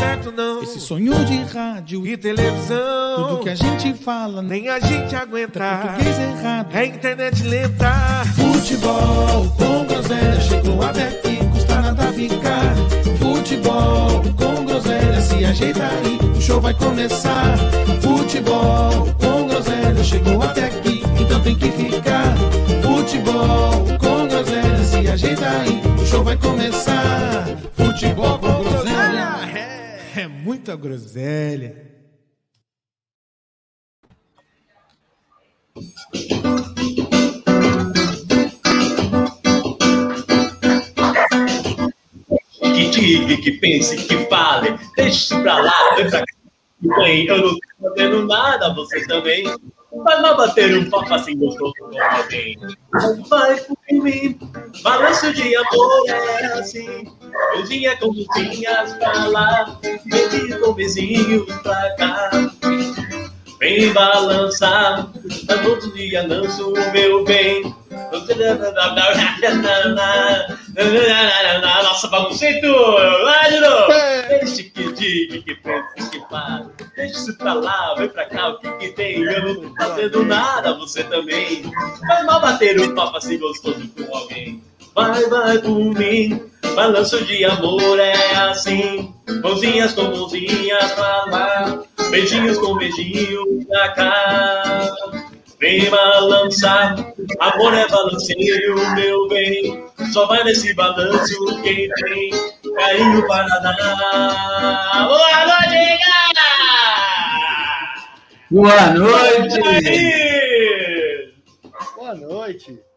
certo, não. Esse sonho de rádio e televisão. Tudo que a gente fala, nem a gente aguenta. É português errado. É internet lenta. Futebol com groselha. Chegou até aqui, custa nada ficar. Futebol com groselha. Se ajeita aí, o show vai começar. Futebol com groselha. Chegou até aqui, então tem que ficar. Futebol com groselha. Se ajeita aí, o show vai começar. Futebol com muita groselha. Que diga, que pense, que fale, deixe pra lá, vem pra cá. Bem, eu não tô fazendo nada, você também. Vai lá bater um papo assim gostoso com alguém. Vai por mim, balanço de amor é assim. Mãozinha com mãozinhas pra lá, beijinho com beijinho pra cá. Vem balançar, todo dia lanço o meu bem. Nossa, baguncito! Vai de novo! Deixe que diga, que pense, que fale. Deixa isso pra lá, vem pra cá, o que que tem? Eu não tô fazendo nada, você também. Vai mal bater um papo assim gostoso com alguém. Vai, vai por mim, balanço de amor é assim. Mãozinhas com mãozinhas pra lá, beijinhos com beijinhos pra cá. Vem balançar, amor é balanceio, meu bem. Só vai nesse balanço quem tem carinho para dar. Boa noite, Boa noite! Boa noite!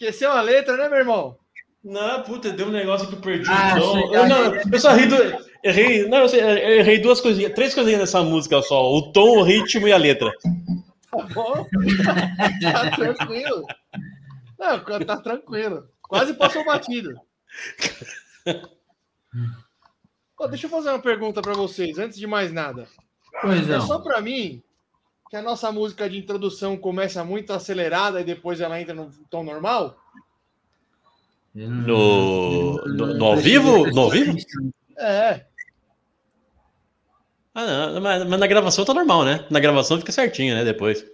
Esqueceu a letra, né, meu irmão? Não, puta, deu um negócio que eu perdi. Ah, então, eu, ah, não, eu só ri do. Errei, não, eu, sei, eu errei duas coisinhas, três coisinhas nessa música só: o tom, o ritmo e a letra. Tá bom? tá tranquilo. Não, tá tranquilo. Quase passou batido. Pô, deixa eu fazer uma pergunta para vocês, antes de mais nada. Pois É só para mim que a nossa música de introdução começa muito acelerada e depois ela entra no tom normal? No, no, no ao vivo? No ao vivo? É. Ah, não, mas, mas na gravação tá normal, né? Na gravação fica certinho, né? Depois.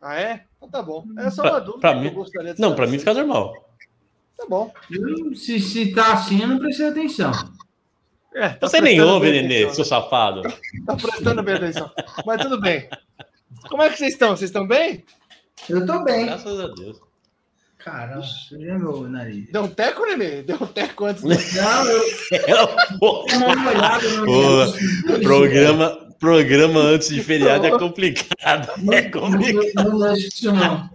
Ah, é? Então tá bom. É só Pra- uma dúvida pra que mim- eu gostaria de Não, pra mim fica normal. Tá bom. Eu- Se, se tá assim, eu não prestei atenção. É, tá Você nem ouve, Nenê, seu safado. né? Tá prestando bem atenção. Mas tudo bem. Como é que vocês estão? Vocês estão bem? Eu tô bem. Graças a Deus. Caramba, sujei meu nariz. Deu um teco, Nenê? Deu um teco antes. do- Não, eu Pô, no Pô, programa, programa antes de feriado é complicado. É complicado. Não, não, não acho isso não.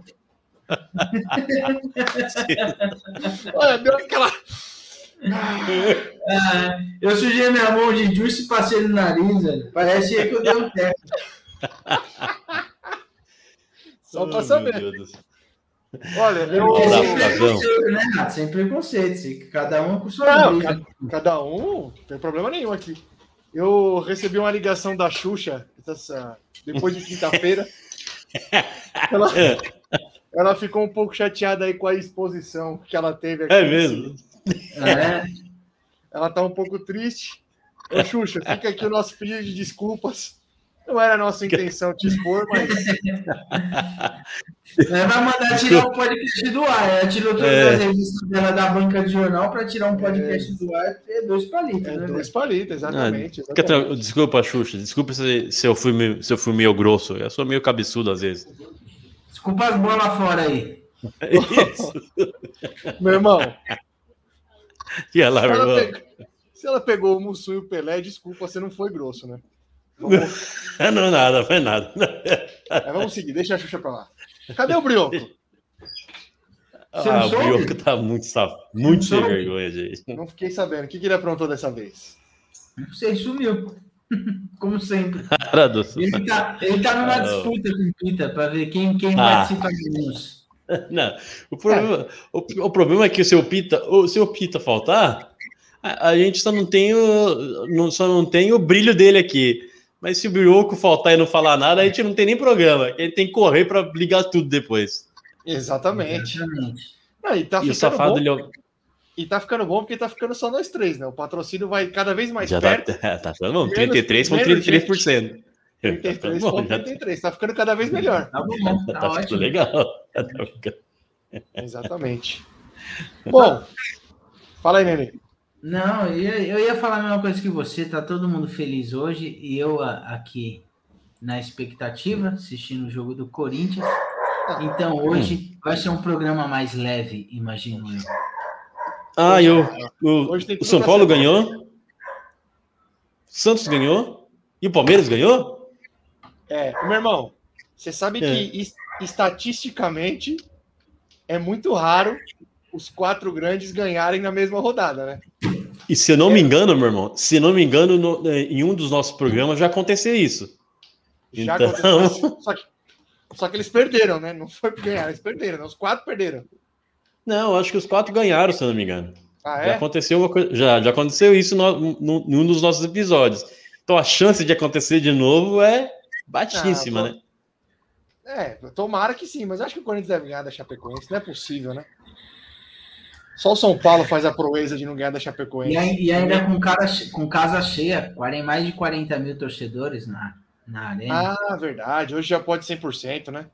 Olha, deu aquela. Ah, eu sujei minha mão de juice e passei no nariz, velho. Parece que eu dei um teco. Só pra Oh, saber. Olha, eu. Sem Flavão. preconceito, né, Renato? Sem preconceito. Cada um com sua Não, vida. ca- cada um, não tem problema nenhum aqui. Eu recebi uma ligação da Xuxa essa- depois de quinta-feira. Ela, ela ficou um pouco chateada aí com a exposição que ela teve aqui. É mesmo? É? Ela tá um pouco triste. Ô, Xuxa, fica aqui o nosso pedido de desculpas. Não era a nossa intenção te expor, mas Ela vai mandar tirar o podcast do ar. Ela tirou todas É. as revistas dela da banca de jornal para tirar um podcast do ar é dois palitos, é né? dois palitos, exatamente. Fica exatamente. Desculpa, Xuxa. Desculpa se, se eu fui, meio- se eu fui meio grosso. Eu sou meio cabeçudo às vezes. Desculpa as bolas fora aí. Isso. Meu irmão, E lá, se meu ela, irmão. pe- se ela pegou o Mussu e o Pelé, desculpa, você não foi grosso, né? Vamos, Não, nada, foi nada. é, vamos seguir, deixa a Xuxa pra lá. Cadê o Brioco? Você Ah, o? Brioco tá muito saf... muito sem vergonha, gente. Não fiquei sabendo. O que, que ele aprontou dessa vez? Você sumiu. Como sempre. Cara do céu. Ele tá, ele tá numa Ah, disputa com o Pita para ver quem, quem Ah. participa menos. Não, o problema, o, o problema é que o seu Pita, o seu Pita faltar, a, a gente só não tem o, não, só não tem o brilho dele aqui. Mas se o Brioco faltar e não falar nada, a gente não tem nem programa. A gente tem que correr para ligar tudo depois. Exatamente. Exatamente. Aí, tá e o ficando safado bom. ele é E tá ficando bom porque tá ficando só nós três, né? O patrocínio vai cada vez mais Já tá, perto. tá ficando bom. Menos- 33,33%. Tá 33,33. Tá ficando cada vez melhor. Tá bom, tá, tá ficando ótimo. legal. Tá ficando- Exatamente. Bom, fala aí, Nenê. Não, eu ia, eu ia falar a mesma coisa que você, tá todo mundo feliz hoje e eu a- aqui na expectativa, assistindo o jogo do Corinthians. Então hoje vai ser um programa mais leve, imagino eu. Ah, e o, o, São Paulo ganhou. Santos ganhou. E o Palmeiras ganhou? É, meu irmão, você sabe É. que es- estatisticamente é muito raro os quatro grandes ganharem na mesma rodada, né? E se eu não me engano, meu irmão, se não me engano, no- eh, em um dos nossos programas já aconteceu isso. Já Então- aconteceu. Só que, só que eles perderam, né? Não foi por ganhar, eles perderam, né? Os quatro perderam. Não, acho que os quatro ganharam, se eu não me engano. Ah, Já é? aconteceu uma coisa, já, já aconteceu isso no, no- num dos nossos episódios. Então a chance de acontecer de novo é baixíssima, Ah, né? É, tomara que sim, mas acho que o Corinthians deve ganhar da Chapecoense, não é possível, né? Só o São Paulo faz a proeza de não ganhar da Chapecoense. E, e ainda com, cara, com casa cheia, 40 mais de 40 mil torcedores na, na arena, Ah, verdade. Hoje já pode 100%, né?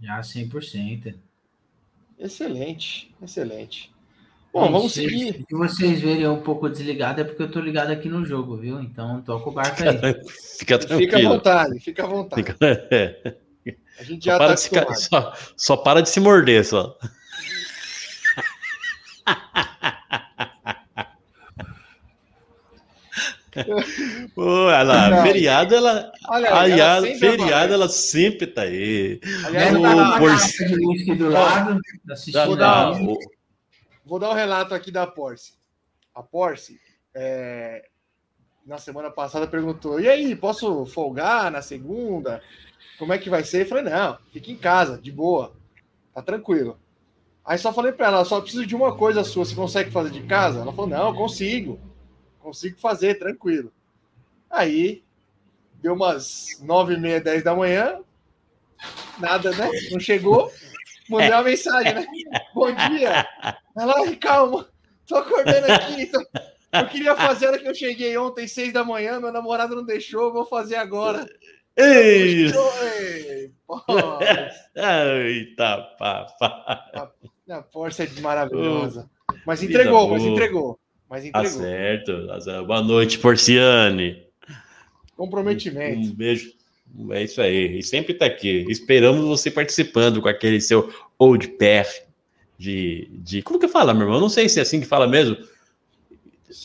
já 100%. Excelente, excelente. Bom, vamos Se- seguir. Se vocês verem eu um pouco desligado, é porque eu tô ligado aqui no jogo, viu? Então toca o barco aí. Fica Fica à tranquilo. vontade, fica à vontade. Fica- é. A gente Só, já para tá se ca- acostumado. só- só para de se morder, só. Pô, olha lá, Não. feriado, ela, Olha aí, ela feriado, ela sempre tá aí. Aliás, Deve o eu estar tava- com uma por- garrafa de whisky do lado, Vou tá, dar- o- Vou dar um relato aqui da Porsche. A Porsche, é, na semana passada, perguntou: e aí, posso folgar na segunda? Como é que vai ser? Eu falei: não, fica em casa, de boa, tá tranquilo. Aí só falei pra ela: só preciso de uma coisa sua, você consegue fazer de casa? Ela falou: não, consigo, consigo fazer, tranquilo. Aí, deu umas nove e meia, dez da manhã, nada, né? Não chegou. Mandei uma mensagem, né? Bom dia. Ela, calma, tô acordando aqui. tô- Eu queria fazer a hora que eu cheguei ontem, seis da manhã, meu namorado não deixou, vou fazer agora. Ei, Ei, Porsche. eita, papá. A Porsche é maravilhosa. Mas entregou, mas entregou. Mas Tá entregou. certo. tá certo. Boa noite, Porciane. Comprometimento. Um beijo. É isso aí. E sempre tá aqui. Esperamos você participando com aquele seu old pair de, de. Como que fala, meu irmão? Não sei se é assim que fala mesmo.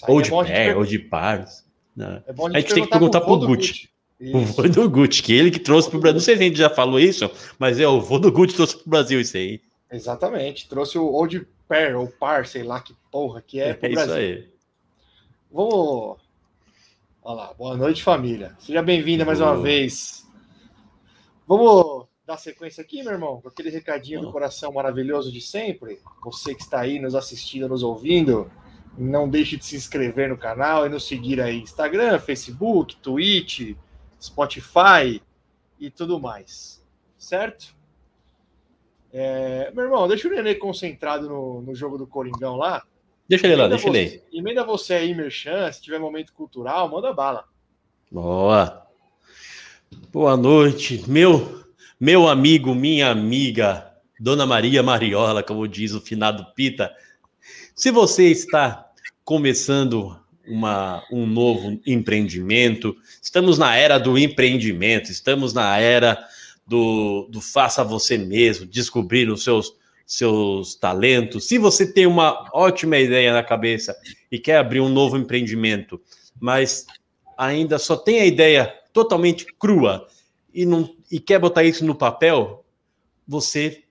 Old é bom a gente pair, per- old par. É bom a gente tem que perguntar pro vô do Gucci. O vô do Gucci, que ele que trouxe pro Brasil. Não sei se a gente já falou isso, mas é o vô do Gucci trouxe pro Brasil isso aí. Exatamente. Trouxe o Old Pair, ou Par, sei lá que porra que é, É, isso Brasil. aí. Vamos. Olha lá, boa noite, família. Seja bem-vinda mais uma vez. Vamos dar sequência aqui, meu irmão, com aquele recadinho do coração maravilhoso de sempre. Você que está aí nos assistindo, nos ouvindo, não deixe de se inscrever no canal e nos seguir aí: Instagram, Facebook, Twitch, Spotify e tudo mais. Certo? É, meu irmão, deixa o Nenê concentrado no, no jogo do Coringão lá. Deixa ele lá, deixa ele aí. você- Emenda você aí, Merchan, se tiver momento cultural, manda bala. Boa. Boa noite, meu meu amigo, minha amiga, Dona Maria Mariola, como diz o finado Pita. Se você está começando uma, um novo empreendimento, estamos na era do empreendimento, estamos na era do, do faça você mesmo, descobrir os seus, seus talentos. Se você tem uma ótima ideia na cabeça e quer abrir um novo empreendimento, mas ainda só tem a ideia totalmente crua e, não, e quer botar isso no papel, você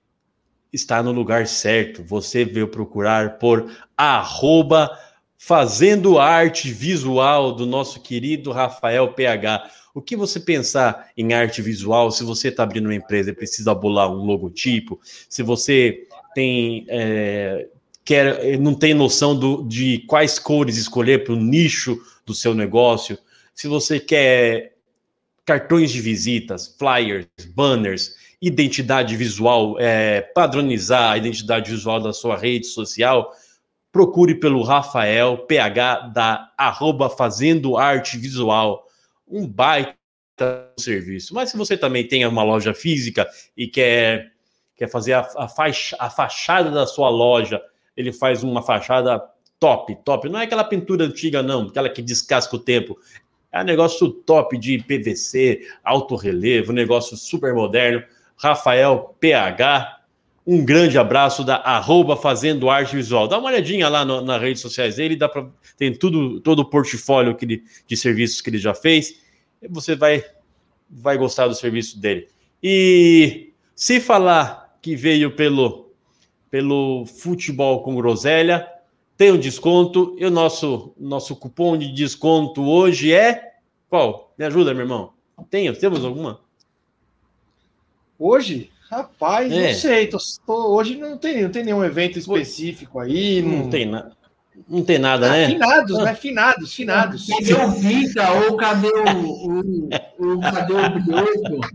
está no lugar certo. Você veio procurar por arroba fazendo arte visual do nosso querido Rafael PH. O que você pensar em arte visual, se você está abrindo uma empresa e precisa bolar um logotipo, se você tem é, quer, não tem noção do, de quais cores escolher para o nicho do seu negócio, se você quer cartões de visitas, flyers, banners, identidade visual, é, padronizar a identidade visual da sua rede social, procure pelo Rafael PH da arroba Fazendo Arte Visual. Um baita serviço. Mas se você também tem uma loja física e quer, quer fazer a, a, faixa, a fachada da sua loja, ele faz uma fachada top, top. Não é aquela pintura antiga, não, aquela que descasca o tempo. É um negócio top de PVC, alto relevo, negócio super moderno. Rafael PH, um grande abraço da arroba Fazendo Arte Visual. Dá uma olhadinha lá nas redes sociais dele, dá pra, tem tudo, todo o portfólio que ele, de serviços que ele já fez. Você vai, vai gostar do serviço dele. E se falar que veio pelo, pelo futebol com groselha, tem um desconto. E o nosso, nosso cupom de desconto hoje é. Qual? Me ajuda, meu irmão. Tem, temos alguma? Hoje? Rapaz, É. não sei. tô- tô- hoje não tem, não tem nenhum evento específico aí. Não tem nada. Não tem nada, né? Finados, né? Finados, finados. Cadê o Pita ou cadê o, o, o cadê o Brioco?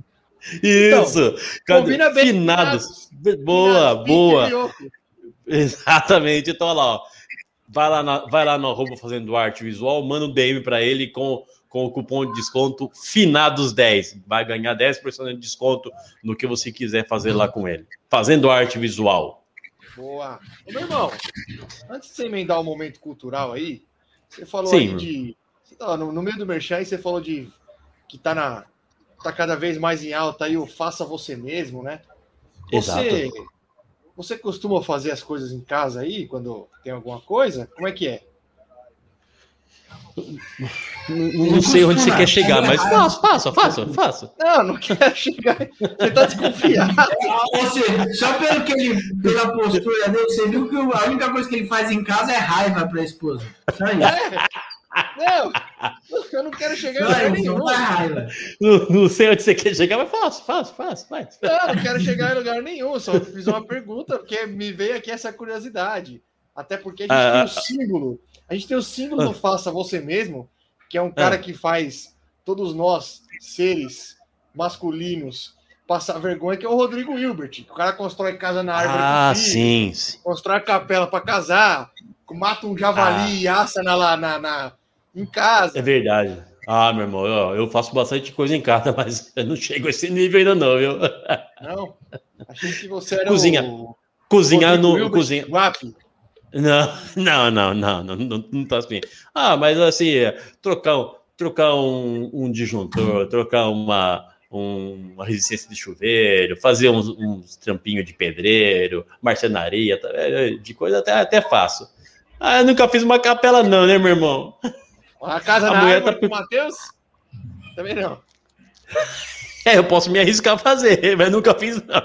Isso! Cadê? Combina bem. Finados. Boa, Finados, boa. Exatamente. Então, olha lá, ó. Vai lá, na, vai lá no arroba fazendo arte visual, manda um DM para ele com, com o cupom de desconto FINADOS10. Vai ganhar 10% de desconto no que você quiser fazer lá com ele. Fazendo arte visual. Boa. Ô, meu irmão, antes de você emendar o momento cultural aí, você falou Sim, aí de. no, no meio do merchan você falou de que tá na. tá cada vez mais em alta aí o faça você mesmo, né? Você, você costuma fazer as coisas em casa aí, quando tem alguma coisa? Como é que é? Não, não sei onde você quer chegar, mas faço, faço, faço, faço. Não, não quero chegar. Você tá desconfiado. Ou seja, só pelo que ele, pela postura dele, você viu que a única coisa que ele faz em casa é raiva pra esposa. Só isso. Não, eu não quero chegar em Só lugar nenhum. não. Não, não sei onde você quer chegar, mas faço, faço, faço, faz. Não, não quero chegar em lugar nenhum. Só fiz uma pergunta, porque me veio aqui essa curiosidade. Até porque a gente Ah, tem ah, o símbolo. A gente tem o símbolo do Faça Você Mesmo, que é um cara Ah. que faz todos nós, seres masculinos, passar vergonha, que é o Rodrigo Hilbert. O cara constrói casa na árvore. Ah, filho, sim, sim. Constrói capela para casar, mata um javali e assa na, na, na- em casa. É verdade. Ah, meu irmão, eu, eu faço bastante coisa em casa, mas eu não chego a esse nível ainda não, viu? Não, achei que você era Cozinha. o Cozinhar no cozinha. Guapi. Não, não, não, não, não, não, não tá assim. Ah, mas assim, é, trocar, um- trocar um, um disjuntor, trocar uma, um- uma resistência de chuveiro, fazer uns, uns trampinhos de pedreiro, marcenaria, tá, é, de coisa até, até faço. Ah, eu nunca fiz uma capela, não, né, meu irmão? A casa A na mulher árvore tá- Matheus? Também não. É, eu posso me arriscar a fazer, mas nunca fiz, não.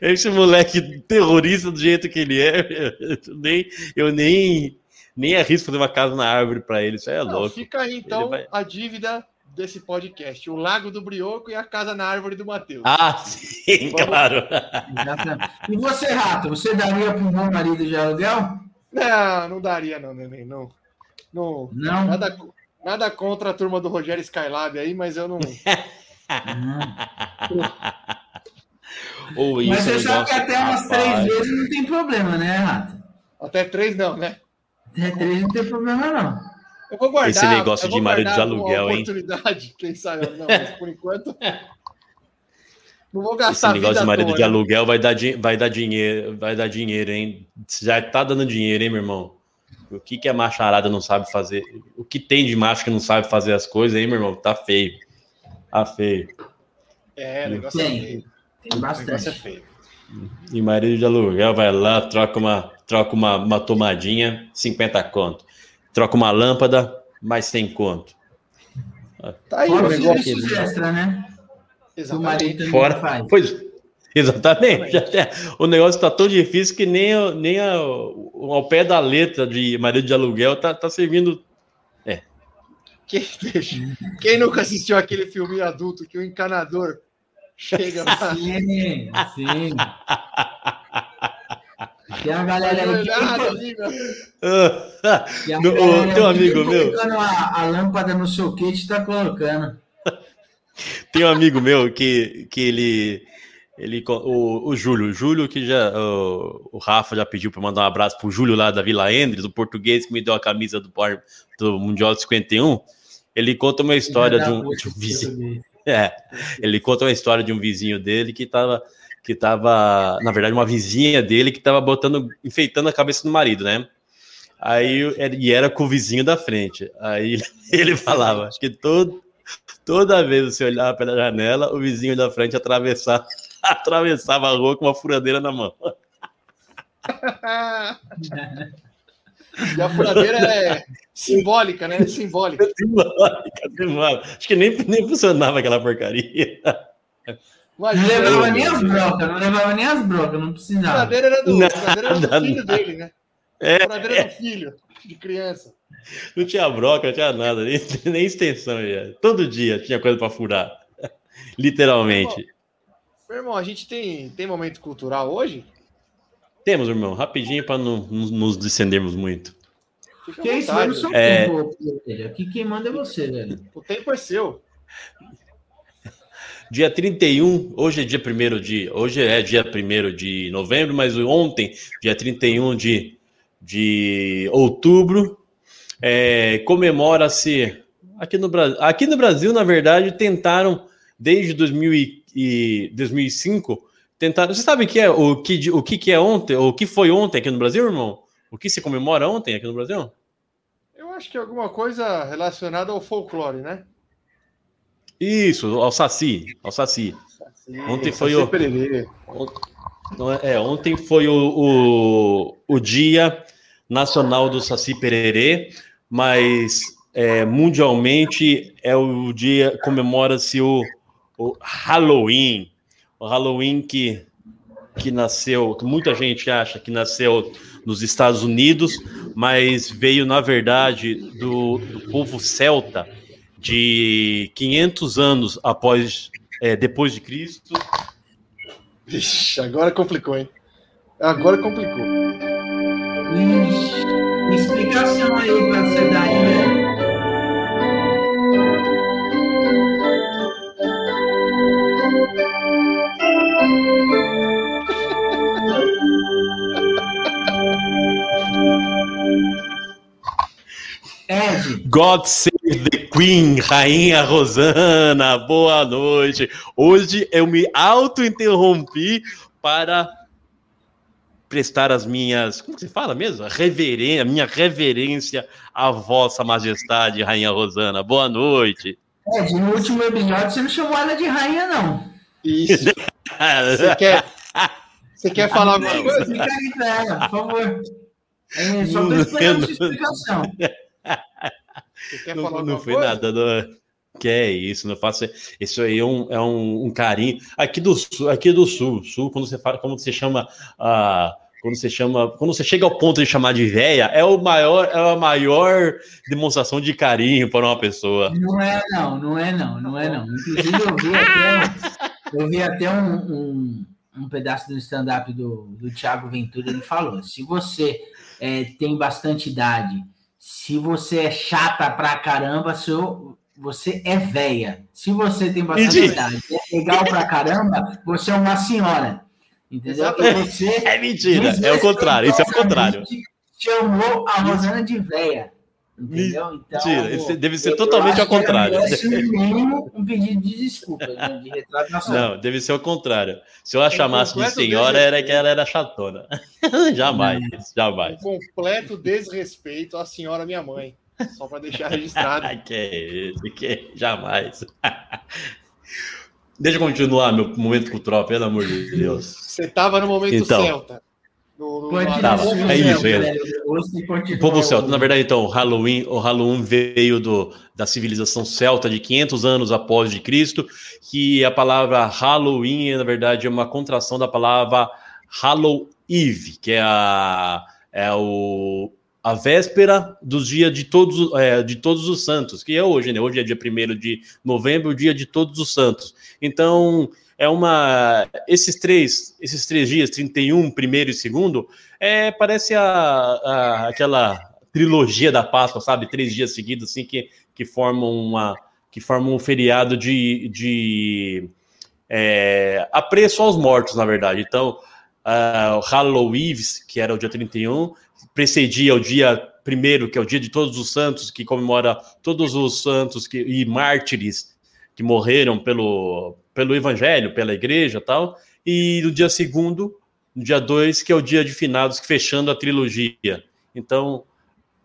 Esse moleque terrorista do jeito que ele é, eu nem, eu nem, nem arrisco fazer uma casa na árvore para ele, isso aí é Não, louco. fica aí, então, vai- a dívida desse podcast. O Lago do Brioco e a casa na árvore do Matheus. Ah, sim, claro. Exatamente. E você, Rato, você daria para um bom marido de aluguel? Não, não daria não, neném. Não, não, Não. nada, nada contra a turma do Rogério Skylab aí, mas eu não... Ou Mas isso, você sabe que até umas três vezes não tem problema, né, Rato? Até três não, né? Até três não tem problema, não. Eu vou guardar. Esse negócio de marido de aluguel, hein? oportunidade, quem sabe, não, mas por enquanto... Não vou gastar Esse negócio de marido toda, de né? aluguel vai dar, vai dar dinheiro, vai dar dinheiro, hein? Já tá dando dinheiro, hein, meu irmão? O que, que a macharada não sabe fazer? O que tem de macho que não sabe fazer as coisas, hein, meu irmão? Tá feio. Tá feio. É, o negócio é Tem. feio. Tem O negócio é bastante. feio. E marido de aluguel vai lá, troca uma, troca uma, uma tomadinha, 50 conto. Troca uma lâmpada, mais 100 conto. Tá aí Fora o negócio. serviços extra, né? Exatamente. Fora. faz. Pois, exatamente. Até, o negócio tá tão difícil que nem, nem a- ao pé da letra de marido de aluguel tá, tá servindo. Quem, quem nunca assistiu aquele filme adulto que o encanador chega lá? Sim, sim. Tem uma galera que Olhado ali, tem ô, teu amigo tá meu. colocando A, a lâmpada no soquete e tá colocando. Tem um amigo meu que, que ele, Ele, o, o Júlio, o Júlio que já, o, o Rafa já pediu para mandar um abraço pro Júlio lá da Vila Endres, o português que me deu a camisa do, do Mundial de 51. Ele conta uma história de um, de um vizinho. É, ele conta uma história de um vizinho dele que estava que tava, na verdade, uma vizinha dele que estava botando, enfeitando a cabeça do marido, né? Aí e era com o vizinho da frente. Aí ele falava, acho que todo, toda vez você olhava pela janela, o vizinho da frente atravessava, atravessava a rua com uma furadeira na mão. E a furadeira é simbólica, né? Simbólica. simbólica, simbólica. Acho que nem, nem funcionava aquela porcaria. Não levava nem as brocas, não levava nem as brocas, não precisava. A furadeira era do, nada, era do filho dele, né? É. A furadeira é. do filho, de criança. Não tinha broca, não tinha nada, nem, nem extensão. Já. Todo dia tinha coisa para furar. Literalmente. Meu irmão, meu irmão, a gente tem, tem momento cultural hoje? Temos, irmão, rapidinho para não, nos descendermos muito. Que isso, o seu é... tempo, Aqui quem manda é você, velho. O tempo é seu. Dia 31, hoje é dia 1 de. Hoje é dia 1 de novembro, mas ontem, dia 31 de, de outubro, é, comemora-se. Aqui no, aqui no Brasil, na verdade, tentaram, desde 2000 e, 2005, tentaram. Você sabe que é, o, que, o que, que é ontem? O que foi ontem aqui no Brasil, irmão? O que se comemora ontem aqui no Brasil? Eu acho que é alguma coisa relacionada ao folclore, né? Isso, ao Saci, ao Saci. Saci ontem foi Saci o é, ontem foi o, o, o Dia Nacional do Saci Pererê, mas é, mundialmente é o dia comemora-se o, o Halloween, o Halloween que que nasceu, que muita gente acha que nasceu nos Estados Unidos, mas veio na verdade do, do povo celta de 500 anos após, é, depois de Cristo. Ixi, agora complicou, hein? Agora complicou. Ixi, explicação aí pra você dar, né? Ed. God save the Queen, Rainha Rosana, boa noite. Hoje eu me auto-interrompi para prestar as minhas, como você fala mesmo? Reverência, minha reverência à vossa majestade, Rainha Rosana. Boa noite. Ed, no último episódio você não chamou ela de rainha, não. Isso. você quer, você quer falar alguma coisa? Fica aí pra ela, por favor. É, só estou esperando sua explicação. Não, não foi coisa? nada. Não... Que é isso, não faço. Isso aí é um, é um, um, carinho. Aqui do sul, aqui do sul, sul, quando você fala, como você chama a. Uh, quando você chama, quando você chega ao ponto de chamar de véia, é o maior, é a maior demonstração de carinho para uma pessoa. Não é não, não é não, não é não. Inclusive eu vi até, eu vi até um, um, um pedaço do stand-up do, do Thiago Ventura, ele falou: se você é, tem bastante idade se você é chata pra caramba, seu, você é véia. Se você tem bastante idade, é legal pra caramba, você é uma senhora. Entendeu? É mentira, é o contrário, isso é o contrário. Chamou a Rosana de véia. Entendeu? Então, Mentira, deve ser totalmente ao contrário. É mínimo um pedido de desculpa, né, de retratação. Não, deve ser o contrário. Se eu a chamasse de senhora, era que ela era chatona. jamais, não. jamais. Um completo desrespeito à senhora minha mãe. Só para deixar registrado. que é isso, que jamais. Deixa eu continuar meu momento cultural, pelo amor de Deus. Você estava no momento então, celta. No, no, é isso, é. O povo celta. Na verdade, então, o Halloween, o Halloween veio do, da civilização celta de 500 anos após de Cristo, que a palavra Halloween, na verdade, é uma contração da palavra Hallow Eve, que é a, é o, a véspera dos dias de todos, é, de todos os santos, que é hoje, né? Hoje é dia 1 de novembro, o dia de todos os santos. Então, é uma. Esses três, esses três dias, 31, primeiro e segundo, é, parece a, a, aquela trilogia da Páscoa, sabe? Três dias seguidos, assim, que, que formam uma. que formam um feriado de. de é, apreço aos mortos, na verdade. Então, uh, Halloween, que era o dia 31, precedia o dia primeiro, que é o dia de todos os santos, que comemora todos os santos que, e mártires que morreram pelo, pelo evangelho, pela igreja tal. E no dia segundo, no dia 2, que é o dia de finados, fechando a trilogia. Então,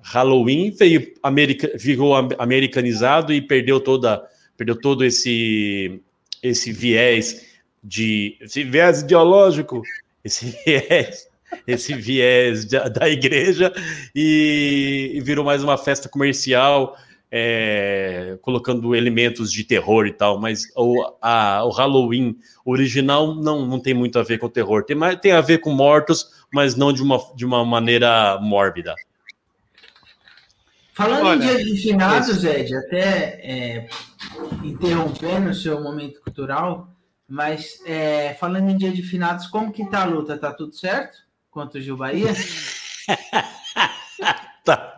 Halloween veio america, ficou americanizado e perdeu toda perdeu todo esse esse viés de esse viés ideológico, esse viés esse viés da, da igreja e, e, virou mais uma festa comercial, é, colocando elementos de terror e tal, mas o, a, o Halloween original não, não tem muito a ver com o terror, tem, mais, tem a ver com mortos, mas não de uma, de uma maneira mórbida. Falando Olha, em dia de finados, Ed, até é, interrompendo o seu momento cultural, mas é, falando em dia de finados, como que tá a luta? Tá tudo certo? Quanto o Gil Bahia? tá.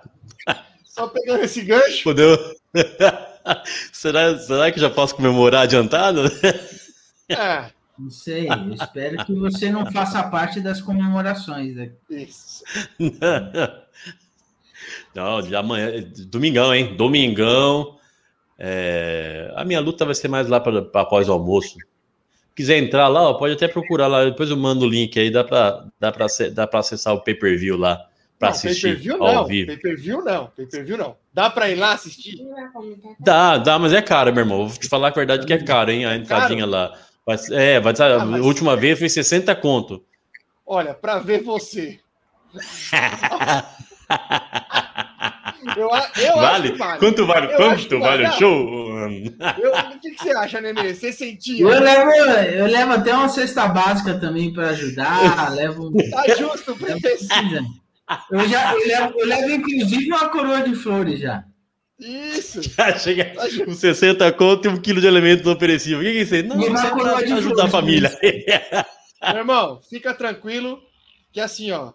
Só pegando esse gancho. Podeu. será, será que já posso comemorar adiantado? É. Não sei, eu espero que você não faça parte das comemorações. Né? Isso. Não, de amanhã, domingão, hein? Domingão. É, a minha luta vai ser mais lá para após o almoço. Quiser entrar lá, ó, pode até procurar lá. Depois eu mando o link aí, dá para dá para dá para acessar o pay-per-view lá para assistir pay-per-view ao não, vivo. Pay-per-view não, pay-per-view não. Dá para ir lá assistir? Dá, dá, mas é caro, meu irmão. Vou te falar a verdade que é caro, hein? A entradinha lá. Vai, é, vai ah, mas... a última vez foi 60 conto. Olha, para ver você. Eu, eu vale? vale? Quanto vale? Eu Quanto vale o show? Eu, o que, que, você acha, Nenê? Você sentia? Eu levo, eu levo até uma cesta básica também para ajudar. levo... Tá justo, precisa. Eu, já, eu, levo, eu levo, inclusive, uma coroa de flores já. Isso! Já chega com 60 conto e um quilo de elementos não perecíveis. O que, que é isso aí? Não, isso é para ajudar flores, a família. Meu irmão, fica tranquilo que assim, ó,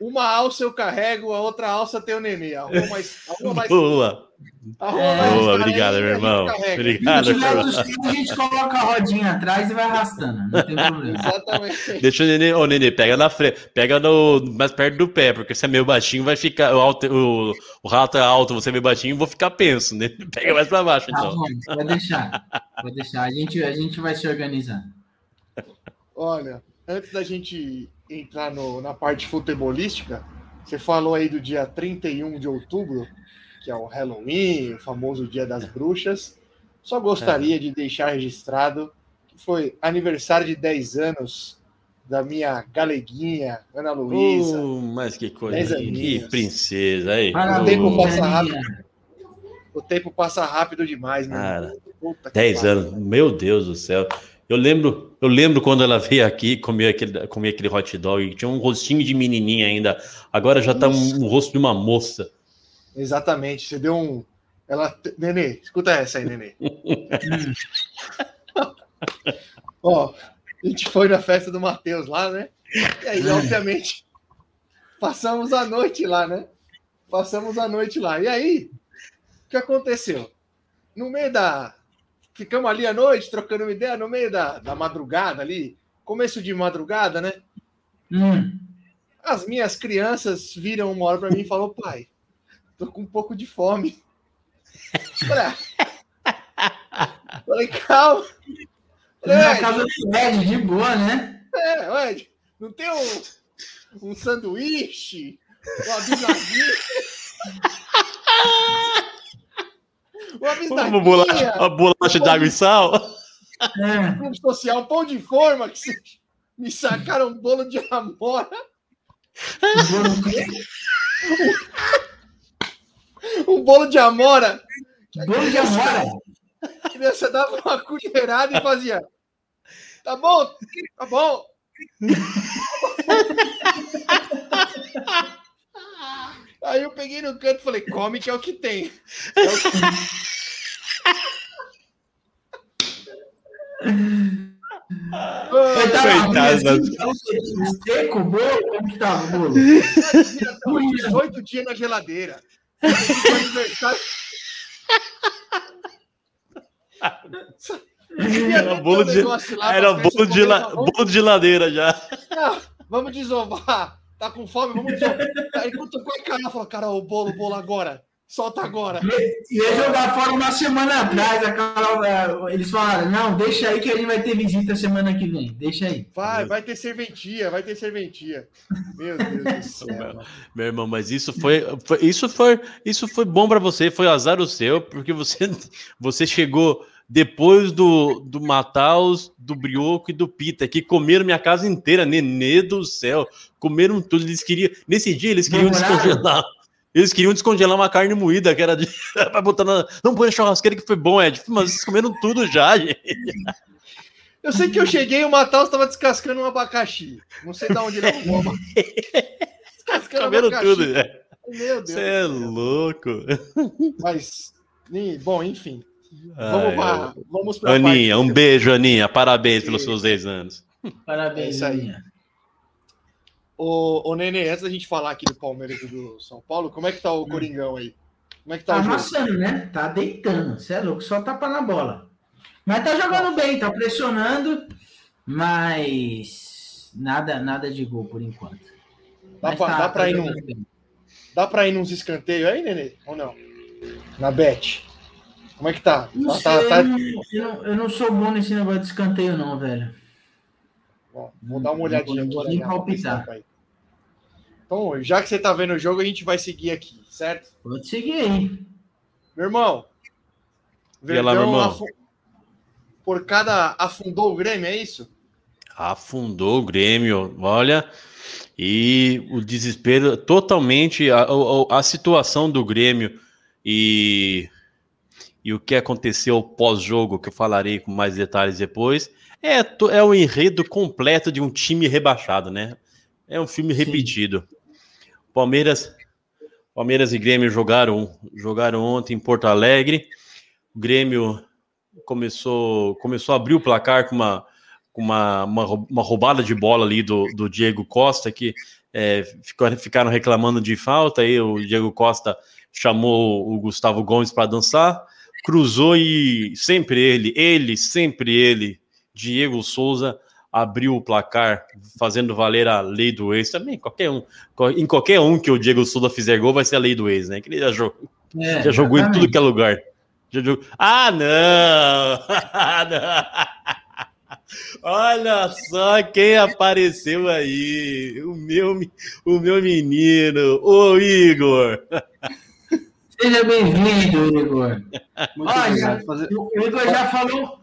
uma alça eu carrego, a outra alça tem o nenê. Arruma mais. Arruma mais Boa. Arruma mais Boa, obrigado, meu irmão. Obrigado, meu irmão. A gente coloca a rodinha atrás e vai arrastando. Não tem problema. Exatamente. Deixa o nenê, ô nenê, pega na frente, pega no, mais perto do pé, porque se é meio baixinho, vai ficar. O, alto, o, o rato é alto, você é meio baixinho, vou ficar penso, né? Pega mais pra baixo, então. Tá bom, vai deixar. Vai deixar. A gente, a gente vai se organizar. Olha, antes da gente entrar no, na parte futebolística, você falou aí do dia 31 de outubro, que é o Halloween, o famoso Dia das Bruxas. Só gostaria é. de deixar registrado que foi aniversário de 10 anos da minha galeguinha, Ana Luísa. Uh, mas que coisa, que princesa aí. o tempo passa rápido. O tempo passa rápido demais, né? Cara, 10 anos, meu Deus do céu. Eu lembro, eu lembro quando ela veio aqui comer aquele, comer aquele hot dog, tinha um rostinho de menininha ainda, agora já tá um, um rosto de uma moça. Exatamente, você deu um. Ela. Nenê, escuta essa aí, Nenê. Ó, a gente foi na festa do Matheus lá, né? E aí, obviamente, passamos a noite lá, né? Passamos a noite lá. E aí, o que aconteceu? No meio da, ficamos ali à noite trocando uma ideia no meio da, da madrugada ali, começo de madrugada, né? Hum. As minhas crianças viram uma hora para mim e falou: pai, tô com um pouco de fome. Falei, calma. Falei, Na casa do Ed, de boa, né? É, Ed, não tem um, um sanduíche, uma bisnaguinha. Uma, uma bolacha, uma bolacha de água e sal. É. Um social, um pão de forma que me sacaram um bolo de amora. um bolo de amora. Bolo de amora. A criança dava uma colherada e fazia. Tá bom, tá bom. Aí eu peguei no canto e falei, come que é o que tem. É o que... Seco, bolo? Como que tava o bolo? Oito dias na geladeira. Era bolo de, era bolo de, la, bolo de ladeira já. Não, vamos desovar. Tá com fome? Vamos desovar. Aí quando com a cara, falou, cara, o bolo, o bolo agora. Solta agora. Ia jogar fora uma semana atrás. Aquela, eles falaram: não, deixa aí que a gente vai ter visita semana que vem. Deixa aí. Vai, vai ter serventia, vai ter serventia. Meu Deus do céu. Meu, meu irmão, mas isso foi, foi, isso foi, isso foi bom para você, foi azar o seu, porque você, você chegou depois do, do Mataus, do Brioco e do Pita, que comeram minha casa inteira, nenê do céu, comeram tudo. Eles queriam, nesse dia eles queriam descongelar. Eles queriam descongelar uma carne moída, que era de. Vai botar na. Não põe na churrasqueira que foi bom, Ed. Mas vocês comeram tudo já, gente. Eu sei que eu cheguei e o Matheus estava descascando um abacaxi. Não sei de onde ele arrumou. Descascando Comeram abacaxi. tudo, né? Meu Deus. Você é louco. Mas, bom, enfim. Vamos para. Vamos para Aninha, um beijo, Aninha. Parabéns pelos seus 10 anos. É Parabéns, isso aí. Aninha. Ô, ô Nenê, antes da gente falar aqui do Palmeiras e do São Paulo, como é que tá o Coringão aí? Como é que tá, Tá o amassando, né? Tá deitando. Você é louco, só tapa na bola. Mas tá jogando bem, tá pressionando, mas nada, nada de gol por enquanto. Dá Mas pra, tá- dá, tá pra ir num, bem. dá pra ir nos escanteios aí, Nenê? Ou não? Na Bet. Como é que tá? Não Tá- sei, tá- tá- eu, não, eu não- eu não sou bom nesse negócio de escanteio, não, velho. Bom, vou dar uma olhadinha vou na minha palpitar. aí. Então, já que você tá vendo o jogo, a gente vai seguir aqui, certo? Pode seguir aí. Meu irmão. E lá, meu irmão? afu- Por cada afundou o Grêmio, é isso? Afundou o Grêmio, olha. E o desespero totalmente. A, a, a situação do Grêmio e, e o que aconteceu pós-jogo, que eu falarei com mais detalhes depois, é, é o enredo completo de um time rebaixado, né? É um filme Sim. repetido. Palmeiras, Palmeiras e Grêmio jogaram, jogaram ontem em Porto Alegre. O Grêmio começou, começou a abrir o placar com uma, com uma, uma, uma roubada de bola ali do, do Diego Costa, que é, ficou- ficaram reclamando de falta, aí o Diego Costa chamou o Gustavo Gomes para dançar, cruzou e sempre ele, ele, sempre ele, Diego Souza, abriu o placar, fazendo valer a lei do ex. Também, qualquer um, em qualquer um que o Diego Souza fizer gol, vai ser a lei do ex, né? Que ele já jogou, É, já jogou em tudo que é lugar. Já jogou... Ah, não! Não! Olha só quem apareceu aí. O meu, o meu menino, o Igor. Seja bem-vindo, Igor. Muito Olha, obrigado. Fazer... O Igor já falou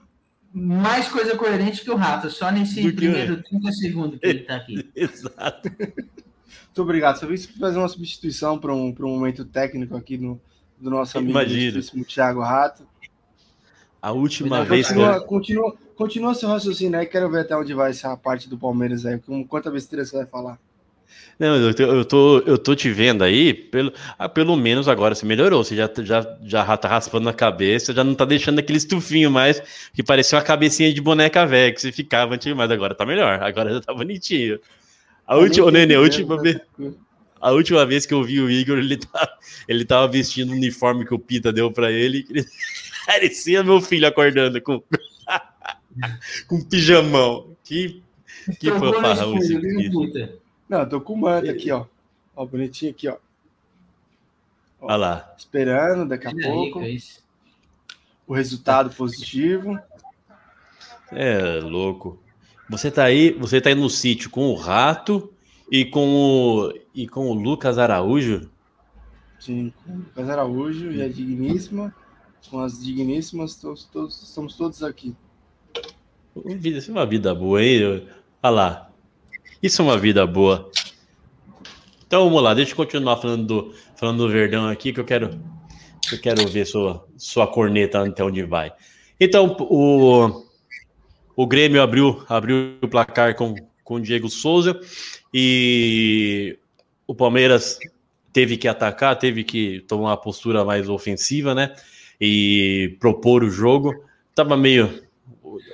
mais coisa coerente que o Rato, só nesse Do que primeiro 30 segundos que ele tá aqui. Exato. Muito obrigado. Só vim fazer uma substituição para um, pra um momento técnico aqui no, do nosso amigo ilustríssimo Thiago Rato. A última Mas vez que continua, eu... continua, continua seu raciocínio aí. Quero ver até onde vai essa parte do Palmeiras aí. Com quanta besteira você vai falar. Não, eu tô, eu tô, eu tô te vendo aí, pelo, ah, pelo menos agora você melhorou. Você já, já, já tá raspando na cabeça, já não tá deixando aquele estufinho mais, que parecia uma cabecinha de boneca velha que você ficava antes, mas agora tá melhor. Agora já tá bonitinho. A última, ô, Nenê, a última vez. A última vez que eu vi o Igor, ele, tá, ele tava vestindo o uniforme que o Pita deu pra ele. ele- Parecia meu filho acordando com, com um pijamão. Que, que no fanfarrão esse viu, bicho. puta? Não, eu tô com o manto aqui, ó. Ó, bonitinho aqui, ó. Olha lá. Esperando daqui a pouco o resultado positivo. É louco. Você tá aí, você tá aí no sítio com o Rato e com o, e com o Lucas Araújo. Sim, com o Lucas Araújo e a Digníssima. Com as Digníssimas, todos, todos, estamos todos aqui. Vida- Isso é uma vida boa, hein? Olha lá. Isso é uma vida boa. Então vamos lá, deixa eu continuar falando do, falando do Verdão aqui, que eu quero, que eu quero ver sua, sua corneta até onde vai. Então, o, o Grêmio abriu, abriu o placar com, com o Diego Souza e o Palmeiras teve que atacar, teve que tomar uma postura mais ofensiva, né? E propor o jogo. Tava meio.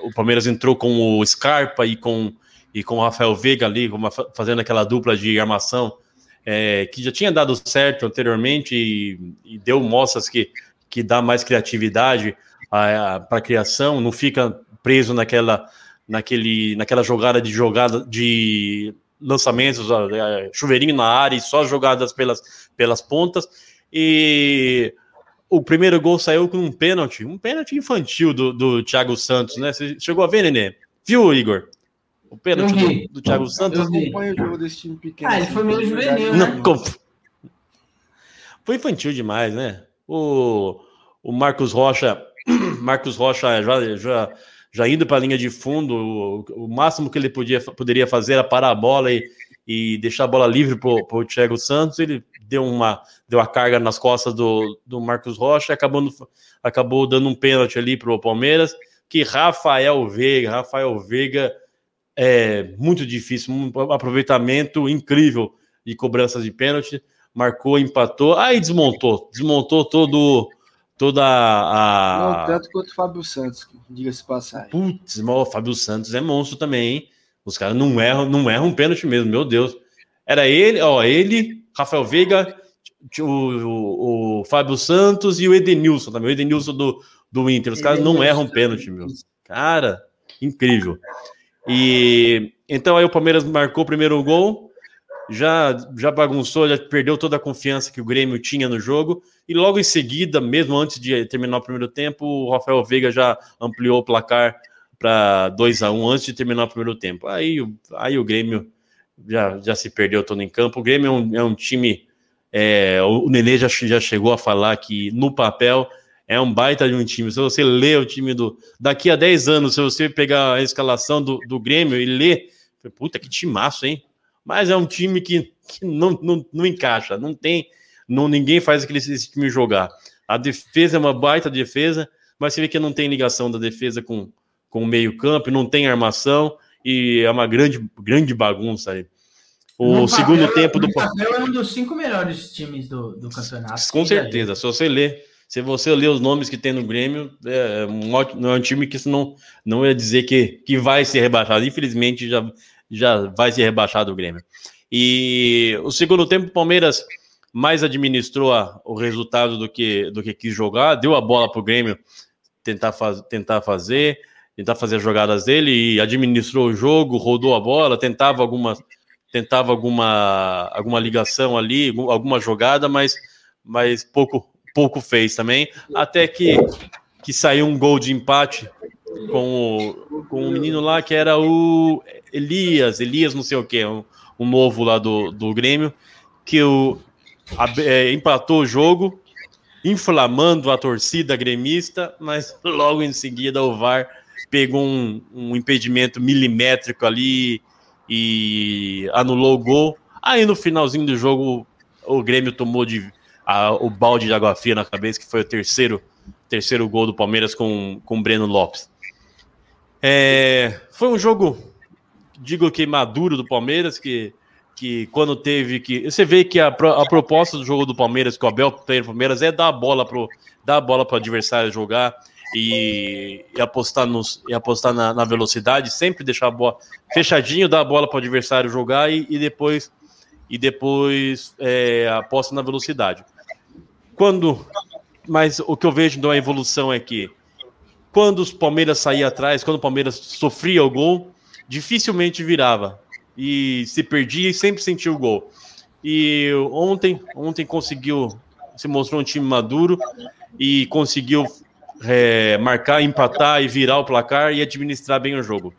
O Palmeiras entrou com o Scarpa e com, e com o Rafael Veiga ali, como a- fazendo aquela dupla de armação, é, que já tinha dado certo anteriormente e, e deu mostras que, que dá mais criatividade para a criação, não fica preso naquela, naquele, naquela jogada de jogada de lançamentos, é, chuveirinho na área e só jogadas pelas, pelas pontas. E o primeiro gol saiu com um pênalti, um pênalti infantil do, do Thiago Santos, né? Você chegou a ver, Nenê? Viu, Igor? O pênalti do, do Thiago Santos? Eu acompanho o jogo desse time pequeno. Ah, ele assim, foi meio juvenil, Não, né? Foi infantil demais, né? O, o Marcos Rocha, Marcos Rocha já, já, já indo para a linha de fundo, o, o máximo que ele podia, poderia fazer era parar a bola e, e deixar a bola livre para o Thiago Santos. Ele deu uma, deu a carga nas costas do, do Marcos Rocha e acabou, no- acabou dando um pênalti ali para o Palmeiras, que Rafael Veiga, Rafael Veiga é muito difícil, um aproveitamento incrível de cobranças de pênalti, marcou, empatou, aí desmontou, desmontou todo toda Não a tanto quanto o Fábio Santos, diga-se passagem. Putz, mas o Fábio Santos é monstro também, hein? Os caras não erram, não erram um pênalti mesmo, meu Deus. Era ele, ó, ele, Rafael Veiga, o, o, o Fábio Santos e o Edenilson também, o Edenilson do, do Inter. Os caras não erram pênalti, meu. Cara, incrível. E então aí o Palmeiras marcou o primeiro gol, já já bagunçou, já perdeu toda a confiança que o Grêmio tinha no jogo. E logo em seguida, mesmo antes de terminar o primeiro tempo, o Rafael Veiga já ampliou o placar para 2 a 1 antes de terminar o primeiro tempo. Aí, aí o Grêmio já, já se perdeu todo em campo. O Grêmio é um, é um time. é, o Nenê já, já chegou a falar que no papel é um baita de um time. Se você lê o time do. Daqui a 10 anos, se você pegar a escalação do, do Grêmio e ler, puta que timaço, hein? Mas é um time que, que não, não, não encaixa, não tem. Não, ninguém faz aquele esse time jogar. A defesa é uma baita defesa, mas você vê que não tem ligação da defesa com, com o meio-campo, não tem armação e é uma grande, grande bagunça aí. O No segundo papel- tempo do papel é um dos cinco melhores times do, do campeonato. Com certeza, se você ler, se você ler os nomes que tem no Grêmio, é um, ótimo, não é um time que isso não, não ia dizer que, que vai ser rebaixado. Infelizmente, já, já vai ser rebaixado o Grêmio. E o segundo tempo, o Palmeiras mais administrou a- o resultado do que, do que quis jogar, deu a bola para o Grêmio tentar, faz, tentar fazer, tentar fazer as jogadas dele e administrou o jogo, rodou a bola, tentava alguma, tentava alguma, alguma ligação ali, algum- alguma jogada, mas, mas pouco, pouco fez também, até que, que saiu um gol de empate com o, com o menino lá que era o Elias, Elias não sei o que, um, um novo lá do, do Grêmio, que o, abe- é, empatou o jogo, inflamando a torcida gremista, mas logo em seguida o VAR pegou um, um impedimento milimétrico ali e anulou o gol. Aí no finalzinho do jogo o Grêmio tomou de, a- o balde de água fria na cabeça, que foi o terceiro, terceiro gol do Palmeiras com, com o Breno Lopes. É, foi um jogo, digo que maduro do Palmeiras, que, que quando teve que. Você vê que a, a proposta do jogo do Palmeiras, que o Abel tem no Palmeiras, é dar a bola pro, dar a bola para o adversário jogar e, e apostar, nos, e apostar na, na velocidade, sempre deixar a bola fechadinho, dar a bola para o adversário jogar e, e depois, e depois é, aposta na velocidade. Quando. Mas o que eu vejo da evolução é que quando os Palmeiras saíam atrás, quando o Palmeiras sofria o gol, dificilmente virava. E se perdia e sempre sentia o gol. E ontem, ontem conseguiu, se mostrou um time maduro e conseguiu é, marcar, empatar e virar o placar e administrar bem o jogo.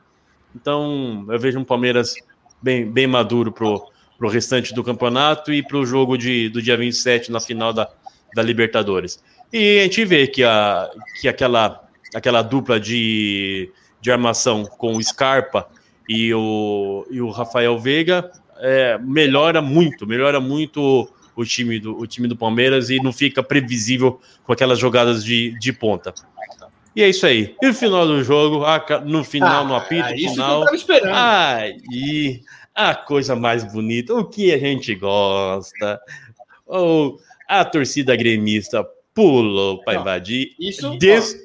Então, eu vejo um Palmeiras bem, bem maduro pro, pro restante do campeonato e pro jogo de, do dia 27 na final da, da Libertadores. E a gente vê que, a, que aquela, aquela dupla de, de armação com o Scarpa e o, e o Rafael Veiga é, melhora muito, melhora muito o time, do, o time do Palmeiras e não fica previsível com aquelas jogadas de, de ponta. E é isso aí. E o final do jogo, no final, no apito Ah, isso que eu final. esperando. Aí, a coisa mais bonita, o que a gente gosta. Ou a torcida gremista pulou para invadir. isso- Des-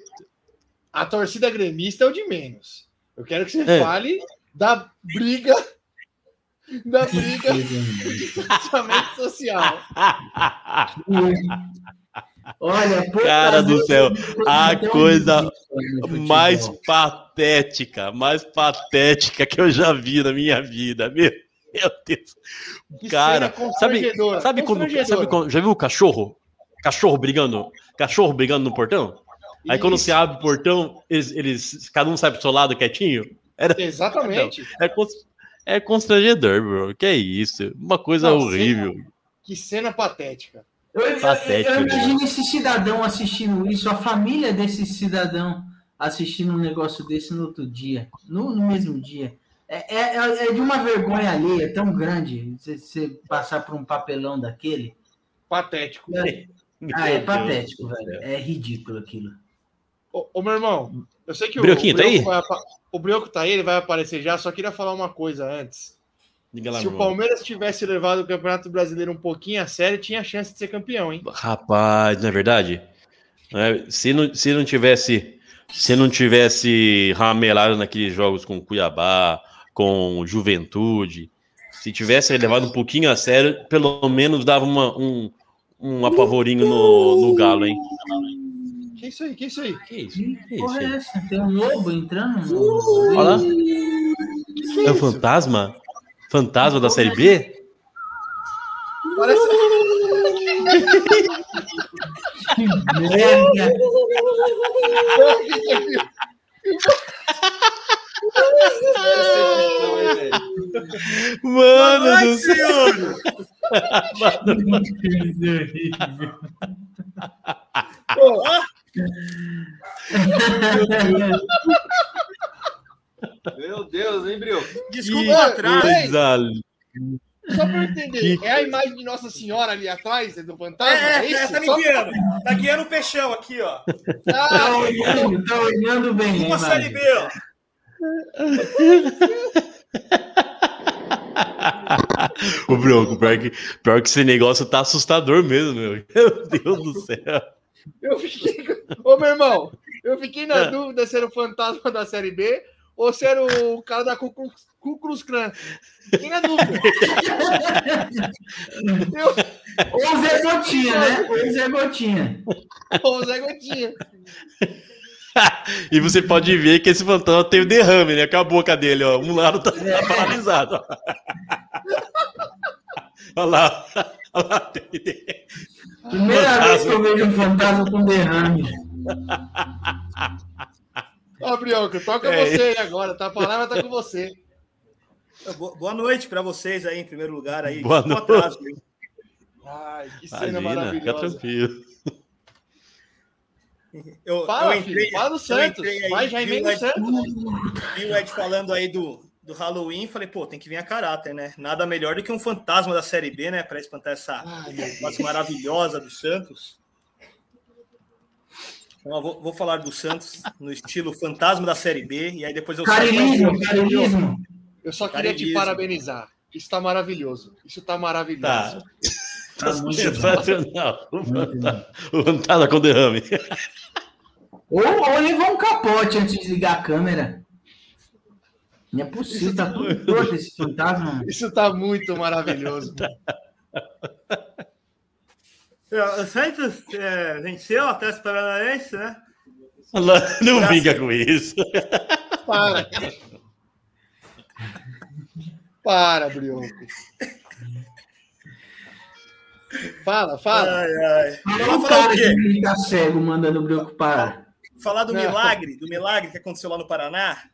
A torcida gremista é o de menos. Eu quero que você É. fale da briga. Da briga de distanciamento social. Olha, Cara do céu, a coisa mais patética, mais patética que eu já vi na minha vida, meu, meu Deus. Cara, cena sabe, sabe quando, sabe quando, já viu o cachorro? Cachorro brigando, cachorro brigando no portão? Aí quando Isso. você abre o portão, eles, eles- cada um sai pro seu lado quietinho. Era, Exatamente. é, é constrangedor, bro. Que é isso? Uma coisa Não, horrível. Que cena patética. Eu, eu- Patético, eu né? imagino esse cidadão assistindo isso, a família desse cidadão assistindo um negócio desse no outro dia, no, no mesmo dia. É, é- é- é de uma vergonha alheia tão grande você, passar por um papelão daquele. Patético. Ah, é patético, velho. É ridículo aquilo. Ô, ô, meu irmão, eu sei que o, Brioquinho, o tá aí? Brioco vai apa- o Brioco tá aí, ele vai aparecer já, só queria falar uma coisa antes. Lá, Se o irmão. Palmeiras tivesse levado o Campeonato Brasileiro um pouquinho a sério, tinha chance de ser campeão, hein? Rapaz, não é verdade? É, se, não, se não tivesse se não tivesse ramelado naqueles jogos com Cuiabá, com Juventude, se tivesse levado um pouquinho a sério, pelo menos dava uma, um, um apavorinho no, no galo, hein? Que isso aí, que isso aí? Que isso? Que Que porra isso? é essa? Tem um lobo entrando. Olha lá. É o fantasma? Fantasma da série B? Parece... Que merda! Mano do céu! Pô, Meu Deus, hein, Brio? Desculpa atrás. coisa só pra eu entender, Que- é a imagem de Nossa Senhora ali atrás, é do fantasma? É, É, é, isso? tá me Só- guiando. Tá guiando o peixão aqui, ó. Tá Ah, olhando, tá olhando bem, Uma série? B, ó. O Bronco, pior que, pior que esse negócio tá assustador mesmo, meu. Meu Deus do céu. eu fiquei... Ô, meu irmão, eu fiquei na É. dúvida se era o fantasma da Série B ou se era o cara da Ku Klux- Klan. Fiquei na dúvida. Eu... Ou o Zé Gotinha, né? Ou o Zé Gotinha. Ô, o Zé Gotinha. E você pode ver que esse fantasma teve derrame, né? Com a boca dele, ó. Um lado tá, tá paralisado. Olha lá. Olha lá. Primeira Fantasma. vez que eu vejo um fantasma com derrame. Ó, Brioco, toca É. você aí agora, tá? A palavra tá com você. Bo- Boa noite pra vocês aí, em primeiro lugar. Aí. Boa o noite. atraso? Ai, que Imagina, cena fica maravilhosa. tranquilo. Eu, Fala, eu filho, fala do Santos. entrei aí, Vai, já vi o emenda o Ed- Santos. Vi o Ed falando aí do, do Halloween, falei, pô, tem que vir a caráter, né? Nada melhor do que um fantasma da Série B, né? Pra espantar essa coisa maravilhosa do Santos. Então, eu vou, vou falar do Santos no estilo fantasma da Série B, e aí depois eu Carilismo, carilismo. Eu só queria te Carilismo. parabenizar. Isso tá maravilhoso. Isso tá maravilhoso. Tá. Tá muito Sensacional. O fantasma, o com derrame. Ou, ou levou um capote antes de ligar a câmera. Não é possível, tá tudo torto esse fantasma. Isso tá muito maravilhoso. O Santos é, venceu até as Paranaense, né? Não brinca com isso. Para. Para, Brioco. Fala, fala. Ai, ai. Vamos o falar cara o quê? que tá cego mandando parar. Falar do Não. milagre, do milagre que aconteceu lá no Paraná.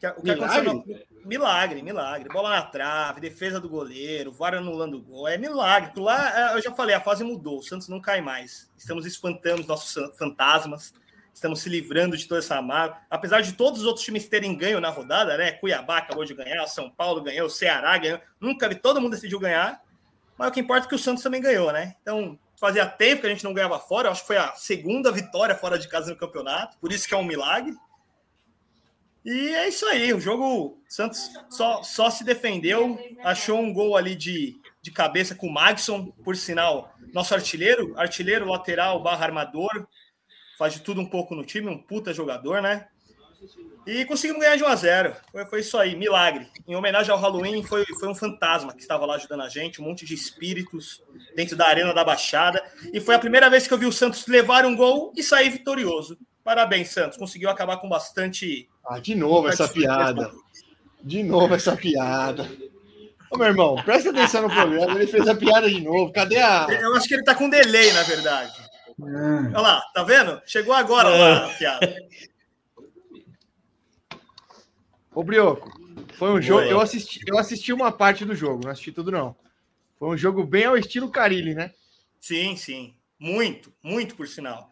Que- o que aconteceu Milagre? no- Milagre, milagre. Bola na trave, defesa do goleiro, VAR anulando o gol. É milagre. Lá, é, eu já falei, a fase mudou. O Santos não cai mais. Estamos espantando os nossos fantasmas. Estamos se livrando de toda essa mágoa. Apesar de todos os outros times terem ganho na rodada, né? Cuiabá acabou de ganhar, São Paulo ganhou, o Ceará ganhou. Nunca vi, todo mundo decidiu ganhar. Mas o que importa é que o Santos também ganhou, né? Então, fazia tempo que a gente não ganhava fora. Acho que foi a segunda vitória fora de casa no campeonato. Por isso que é um milagre. E é isso aí. O jogo, o Santos só, só se defendeu. Achou um gol ali de, de cabeça com o Magson, por sinal, nosso artilheiro. Artilheiro, lateral, barra armador. Faz de tudo um pouco no time. Um puta jogador, né? E conseguimos ganhar de 1 a 0 foi, foi isso aí, milagre. Em homenagem ao Halloween, foi, foi um fantasma que estava lá ajudando a gente, um monte de espíritos dentro da Arena da Baixada. E foi a primeira vez que eu vi o Santos levar um gol e sair vitorioso. Parabéns, Santos. Conseguiu acabar com bastante. Ah, de novo essa piada. De novo essa piada. Ô, meu irmão, presta atenção no programa. Ele fez a piada de novo. Cadê a. Eu acho que ele tá com delay, na verdade. Olha lá, tá vendo? Chegou agora lá a piada. Ô, Brioco, foi um jogo. Eu assisti, eu assisti uma parte do jogo, não assisti tudo, não. Foi um jogo bem ao estilo Carilli, né? Sim, sim. Muito, muito por sinal.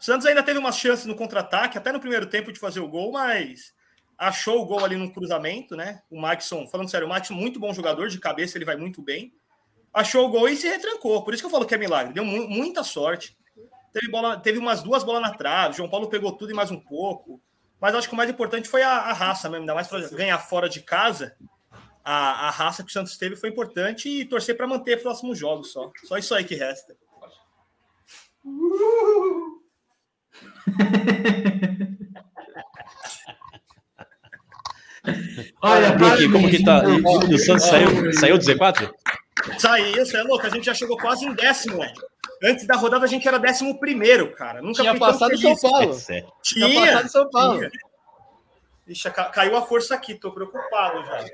O Santos ainda teve umas chances no contra-ataque, até no primeiro tempo, de fazer o gol, mas achou o gol ali no cruzamento, né? O Maxson, falando sério, o Maxson, muito bom jogador, de cabeça ele vai muito bem. Achou o gol e se retrancou. Por isso que eu falo que é milagre. Deu mu- muita sorte. Teve, bola, teve umas duas bolas na trave. João Paulo pegou tudo e mais um pouco. Mas acho que o mais importante foi a, a raça mesmo, ainda mais para ganhar fora de casa. A, a raça que o Santos teve foi importante e torcer para manter os próximos jogos só. Só isso aí que resta. Olha, Brook, como que tá? E, e o Santos saiu, saiu do Z4? Saiu, você é louco, a gente já chegou quase em décimo, velho. Antes da rodada a gente era décimo primeiro, cara. Nunca Tinha passado São. Paulo. É sério. Tinha Tinha, passado São Paulo. tinha. Ixi, ca- caiu a força aqui, tô preocupado já.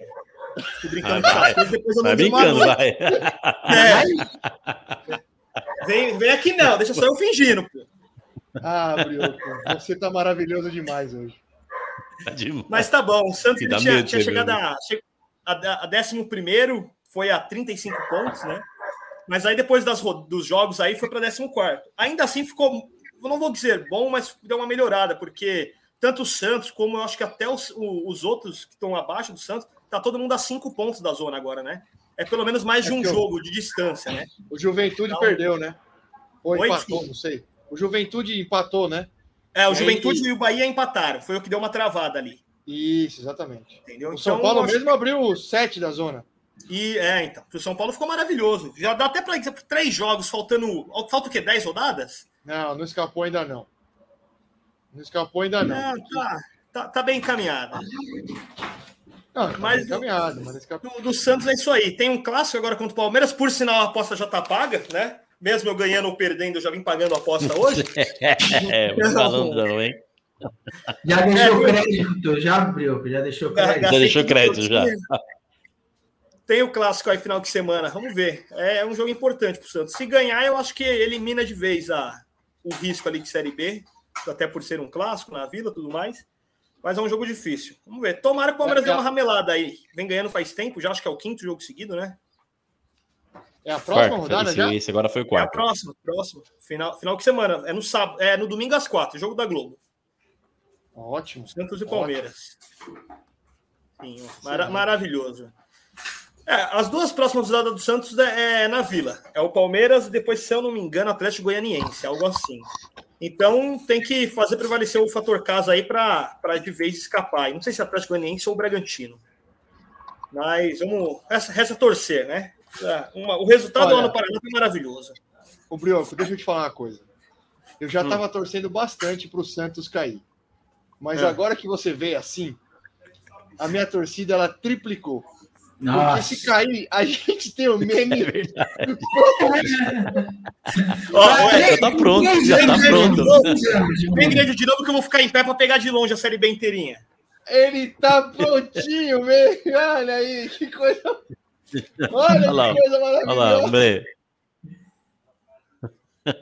Tô brincando Ah, vai. vocês, depois eu Vai não brincando, vai. É. Vem, vem aqui não, deixa só eu fingindo, pô. Ah, Brioco, você tá maravilhoso demais hoje. Tá demais. Mas tá bom, o Santos tinha, medo tinha chegado mesmo. a, a, a décimo primeiro, foi a 35 pontos, né? Mas aí depois das, dos jogos aí foi para décimo quarto. Ainda assim ficou, eu não vou dizer bom, mas deu uma melhorada, porque tanto o Santos como eu acho que até os, os outros que estão abaixo do Santos, tá todo mundo a cinco pontos da zona agora, né? É pelo menos mais de É um eu- jogo de distância, né? O Juventude Então- perdeu, né? Ou Oi, empatou, filho. não sei. O Juventude empatou, né? É, o E aí- Juventude e o Bahia empataram, foi o que deu uma travada ali, Isso, exatamente. entendeu? O São Então, Paulo acho- mesmo abriu o 7 da zona. E é, então, o São Paulo ficou maravilhoso. Já dá até para três jogos, faltando. Falta o quê? 10 rodadas? Não, não escapou ainda não. Não escapou ainda não. Não, tá, tá, tá bem encaminhada. Não, tá Mas- bem caminhado, mas escapou. Do, do Santos é isso aí. Tem um clássico agora contra o Palmeiras, por sinal a aposta já tá paga, né? Mesmo eu ganhando ou perdendo, eu já vim pagando a aposta hoje. É, muito malandrão, hein? Já deixou É, crédito, já abriu, já deixou crédito. Já deixou crédito, já. Tem o clássico aí final de semana, vamos ver. É um jogo importante pro Santos. Se ganhar, eu acho que elimina de vez a, o risco ali de Série B, até por ser um clássico na vila e tudo mais. Mas é um jogo difícil. Vamos ver. Tomara que o Palmeiras É, dê é. uma ramelada aí. Vem ganhando faz tempo, já acho que é o quinto jogo seguido, né? É a próxima Quarto. rodada Esse, já? esse agora foi o É a quarto. próxima, próxima. Final, final de semana. É no sábado, é no domingo às quatro, jogo da Globo. Ótimo. Santos e Ótimo. Palmeiras. Sim, mara- maravilhoso. É, as duas próximas rodadas do Santos é, é na Vila. É o Palmeiras e depois, se eu não me engano, Atlético Goianiense, algo assim. Então tem que fazer prevalecer o fator casa aí para de vez escapar. Não sei se é Atlético Goianiense ou Bragantino. Mas vamos. Resta, resta torcer, né? É, uma- o resultado do Olha. ano Paraná foi maravilhoso. Ô, Brioco, deixa eu te falar uma coisa. Eu já Hum. estava torcendo bastante para o Santos cair. Mas É. agora que você vê assim, a minha torcida ela triplicou. Porque Nossa. se cair, a gente tem o meme. Ó, ué, Já tá pronto, já tá pronto. Vem grande de novo que eu vou ficar em pé para pegar de longe a série B inteirinha. Ele tá prontinho mesmo. Olha aí, que coisa. Olha Olha lá, que coisa Olha lá, maravilhosa. Bre.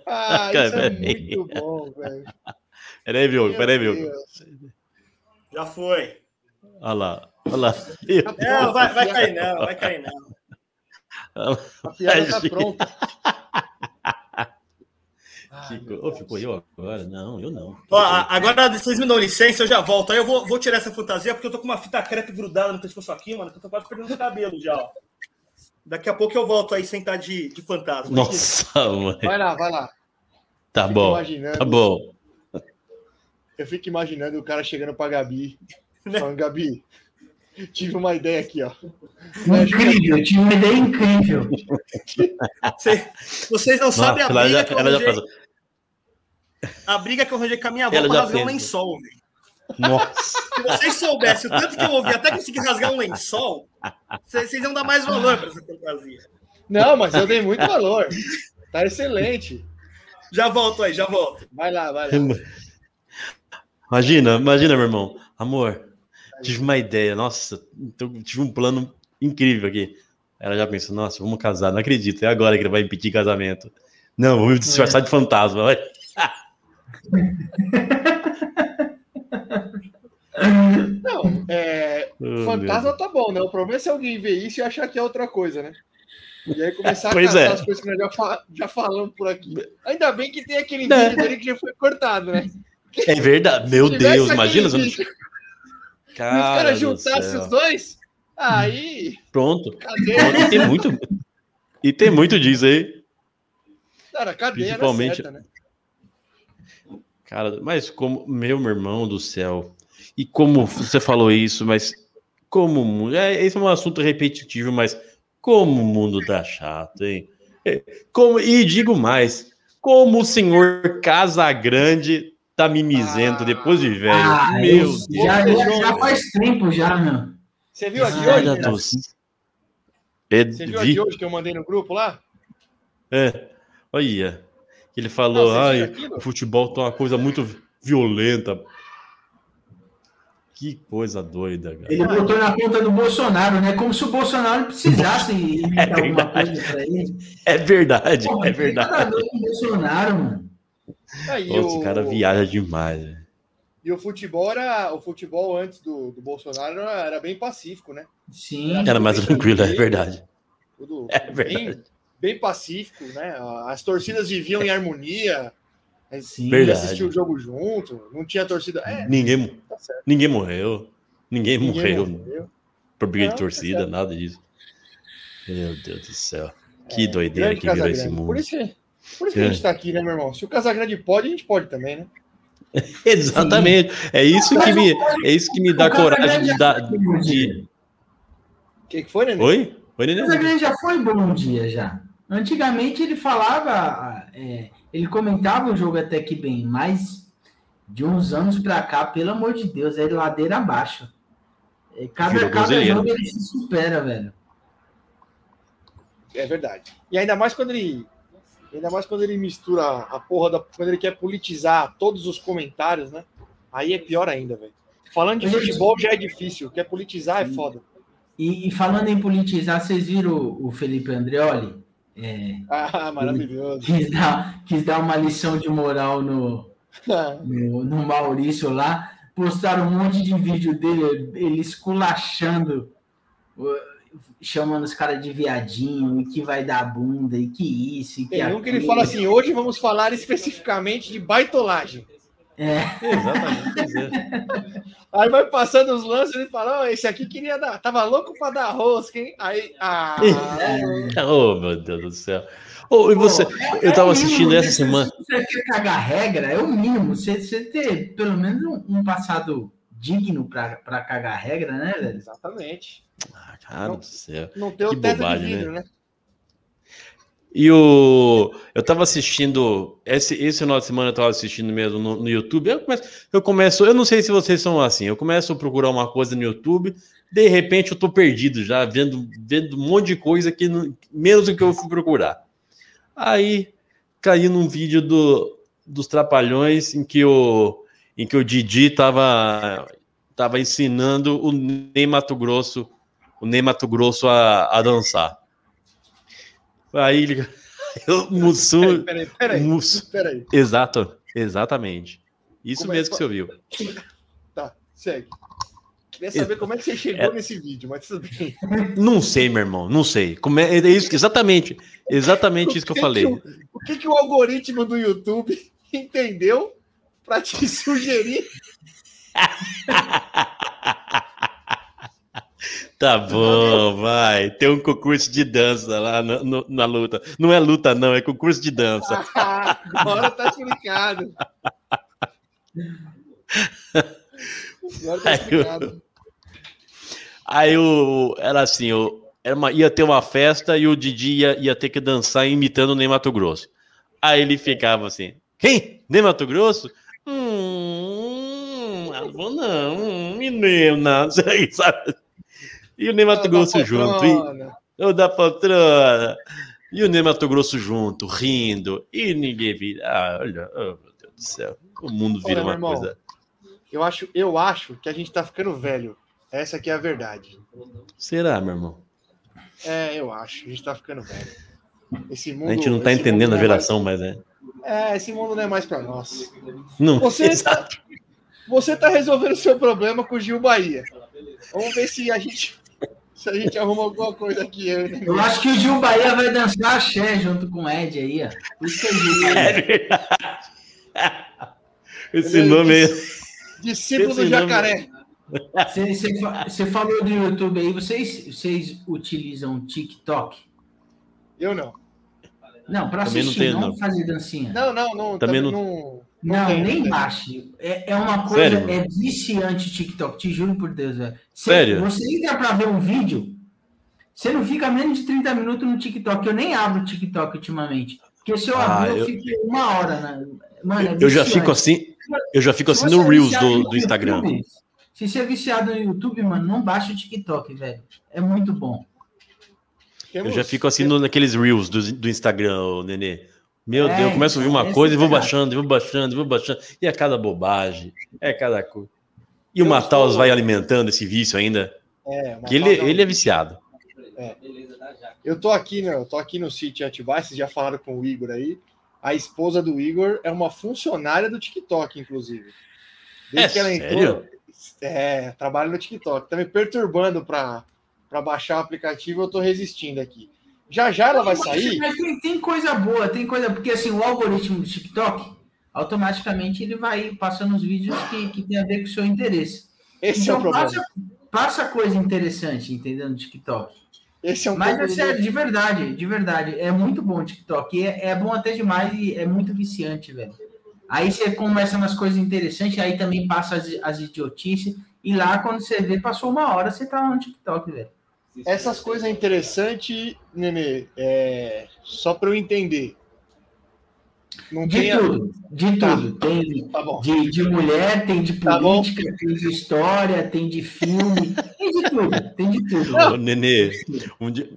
Ah, isso é Peraí. muito bom, velho. Peraí, viu? Meu Peraí? Deus. Já foi. Olha lá, olha lá. Não, vai, vai cair não, vai cair não. A piada tá pronta. Ficou, Ô, ficou eu agora? Não, eu não. Ó, agora vocês me dão licença, eu já volto. Aí eu vou, vou tirar essa fantasia porque eu tô com uma fita crepe grudada no pescoço aqui, mano, que eu tô quase perdendo o cabelo já, ó. Daqui a pouco eu volto aí sentar de, de fantasma. Nossa, mãe. Vai lá, vai lá. Tá Fico bom, imaginando. tá bom. Eu fico imaginando o cara chegando pra Gabi, Né? falando, Gabi, tive uma ideia aqui, ó. Incrível, tinha uma ideia incrível. Cê- vocês não sabem a Nossa, briga, já, que eu ela já arranjei, faz. a briga que eu arranjei com a minha avó Ela pra rasgar um lençol, velho. Nossa. Se vocês soubessem o tanto que eu ouvi até conseguir rasgar um lençol, vocês vocês iam dar mais valor para essa fantasia. Não, mas eu dei muito valor. Tá excelente. Já volto aí, já volto. Vai lá, vai lá. Imagina, imagina, meu irmão. Amor, tive uma ideia. Nossa, então, tive um plano incrível aqui. Ela já pensou, nossa, vamos casar. Não acredito, é agora que ele vai impedir casamento. Não, vamos disfarçar de fantasma. Vai. Não, é, Oh, fantasma tá bom, né? O problema é se alguém ver isso e achar que é outra coisa, né? E aí começar a Pois é. as coisas que nós já, já falamos por aqui. Ainda bem que tem aquele vídeo dele que já foi cortado, né? É verdade. Meu Deus, imagina. se eu não- vídeo e os Cara caras juntassem os dois, aí, Pronto. E tem muito. E tem muito disso aí. cara, cadeia era Principalmente- certa, né? Cara, mas como. Meu irmão do céu. E como você falou isso, mas. Como. É, esse é um assunto repetitivo, mas. Como o mundo tá chato, hein? É, Como, e digo mais. Como o senhor Casagrande tá mimizento Ah. depois de velho. Ah, meu Deus. já, já, já faz tempo já, meu. Você viu a de Cara hoje? É, Você viu a vi- de hoje que eu mandei no grupo lá? é, olha. Ele falou, Não, ai, o futebol tá uma coisa muito violenta. Que coisa doida, cara. Ele botou na conta do Bolsonaro, né? Como se o Bolsonaro precisasse imitar alguma verdade. coisa pra ele. É verdade, Pô, é verdade. Bolsonaro, mano. Aí, Pô, Esse o- cara viaja demais. né? E o futebol era. O futebol antes do, do Bolsonaro era, era bem pacífico, né? Sim. Era mais tranquilo, é verdade. Tudo É bem, verdade. bem pacífico, né? As torcidas viviam em harmonia. Sim. Verdade. Assistia o jogo junto, não tinha torcida. É, Ninguém, tá certo. ninguém morreu. Ninguém, Ninguém morreu morreu. por briga de Não, tá torcida, certo. nada disso. Meu Deus do céu. Que doideira É, Grande que virou esse mundo. Por isso, que- por isso que a gente tá aqui, né, meu irmão? Se o Casagrande pode, a gente pode também, né? Exatamente. É isso que me, é isso que me dá O coragem de dar. De... O que, que foi, Nenê? Oi? Oi, O Nenê? Casagrande já foi bom dia já. Antigamente ele falava, é, ele comentava o jogo até que bem, mas de uns anos pra cá, pelo amor de Deus, é ladeira abaixo. É, Cada, cada jogo ele se supera, velho. É verdade. E ainda mais quando ele. Ainda mais quando ele mistura a porra da. Quando ele quer politizar todos os comentários, né? Aí é pior ainda, velho. Falando de futebol já é difícil, quer politizar é foda. E, e falando em politizar, vocês viram o, o Felipe Andreoli? É, Ah, maravilhoso. quis, dar, quis dar uma lição de moral no, no, no Maurício lá. Postaram um monte de vídeo dele, ele esculachando, chamando os caras de viadinho, e que vai dar bunda, e que isso, e que Tem um que ele fala assim: hoje vamos falar especificamente de baitolagem. É, Exatamente. é. Aí vai passando os lances e ele fala: ó, esse aqui queria dar, tava louco pra dar rosca, hein? Aí, ah, Oh, meu Deus do céu. Oh, e você, eu tava é assistindo mínimo, essa se semana. Você quer cagar regra, é o mínimo. Você, você ter pelo menos um, um passado digno pra, pra cagar regra, né, velho? exatamente. Ah, cara do céu. Não tem o Que bobagem, de vidro, né? E o. Eu tava assistindo. Esse, esse final de semana eu tava assistindo mesmo no, no YouTube. Eu começo, eu começo. Eu não sei se vocês são assim. Eu começo a procurar uma coisa no YouTube. De repente eu tô perdido já, vendo, vendo um monte de coisa que não, menos do que eu fui procurar. Aí caí num vídeo do, dos Trapalhões em que o, em que o Didi tava, tava ensinando o Ney Mato Grosso, o Ney Mato Grosso a, a dançar. Aí ele. O Mussum. Peraí, peraí, Mussum. peraí. Exato, exatamente. Isso Como é mesmo que que você ouviu. Tá, segue. Queria saber como é que você chegou É. nesse vídeo, mas tudo bem. Não sei, meu irmão, não sei. Como é, é isso, exatamente, exatamente isso que eu falei. o, o que, que o algoritmo do YouTube entendeu para te sugerir? Tá bom, vai. Tem um concurso de dança lá no- no- na luta. Não é luta, não, é concurso de dança. Agora tá explicado. Agora tá Aí eu- explicado. Aí o, era assim, o, era uma- ia ter uma festa e o Didi ia, ia ter que dançar imitando o Ney Mato Grosso. Aí ele ficava assim, quem? Ney Mato Grosso? Hum, Ela falou, não, menina, não sei, sabe? E o Ney Mato Grosso junto. E, o da poltrona. E o Ney Mato Grosso junto, rindo. E ninguém vira. Ah, olha, oh, meu Deus do céu. O mundo vira Olha, uma coisa. Eu acho, eu acho que a gente tá ficando velho. Essa aqui é a verdade. Será, meu irmão? É, eu acho. A gente tá ficando velho. Esse mundo, A gente não tá entendendo a não é geração, mas é. mais- É, esse mundo não é mais pra nós. Não, Você- exato. Você tá resolvendo o seu problema com o Gil Bahia. Vamos ver se a gente, se a gente arruma alguma coisa aqui. eu, né? Eu acho que o Gil Bahia vai dançar axé junto com o Ed aí, ó. Por isso que digo. É verdade. Esse Ele nome aí. Discípulo Esse do jacaré. Você, você você falou do YouTube aí, vocês, vocês utilizam TikTok? Eu não. Não, para Também não assistir, tenho, não, não. fazer dancinha. Não, não, não. Também não- não. Não, tem, nem baixe. É, é uma coisa, Sério? é viciante TikTok, te juro por Deus, velho. Sério? Você entra pra ver um vídeo, você não fica menos de 30 minutos no TikTok. Eu nem abro o TikTok ultimamente. Porque se eu Ah, abrir, eu, eu- fico uma hora. Na... Mano, é Eu já fico assim. Eu já fico Se assim no é Reels do, do Instagram. YouTube, se você é viciado no YouTube, mano, não baixa o TikTok, velho. É muito bom. Eu já fico assim no, naqueles Reels do, do Instagram, ô, Nenê. Meu É, Deus, eu começo a ouvir uma coisa e vou baixando, e vou baixando, e vou baixando. E é cada bobagem. É cada coisa. E o Mataus vai alimentando esse vício ainda. É, Que ele, pausa- ele é viciado. Eu tô aqui, né? Eu tô aqui no sítio Atibaia, vocês já falaram com o Igor aí. A esposa do Igor é uma funcionária do TikTok, inclusive. Desde É que ela sério? entrou. É, trabalha no TikTok. Tá me perturbando para baixar o aplicativo, eu tô resistindo aqui. Já já ela vai sair. Mas tem, tem coisa boa, tem coisa. Porque assim, o algoritmo do TikTok, automaticamente ele vai passando os vídeos que, que tem a ver com o seu interesse. Esse é o então problema. passa, passa coisa interessante, entendeu? No TikTok. Esse é um Mas pouco é sério, de verdade, de verdade. É muito bom o TikTok. É, é bom até demais e é muito viciante, velho. Aí você começa nas coisas interessantes, aí também passa as, as idiotices. E lá, quando você vê, passou uma hora, você tá no TikTok, velho. Essas coisas interessantes, Nenê, é, só para eu entender. Não De tem a- tudo, de Tá. tudo. Tem Tá bom. de, de mulher, tem de Tá política, tem de história, tem de filme, tem de tudo, tem de tudo. Ô, Nenê, um dia-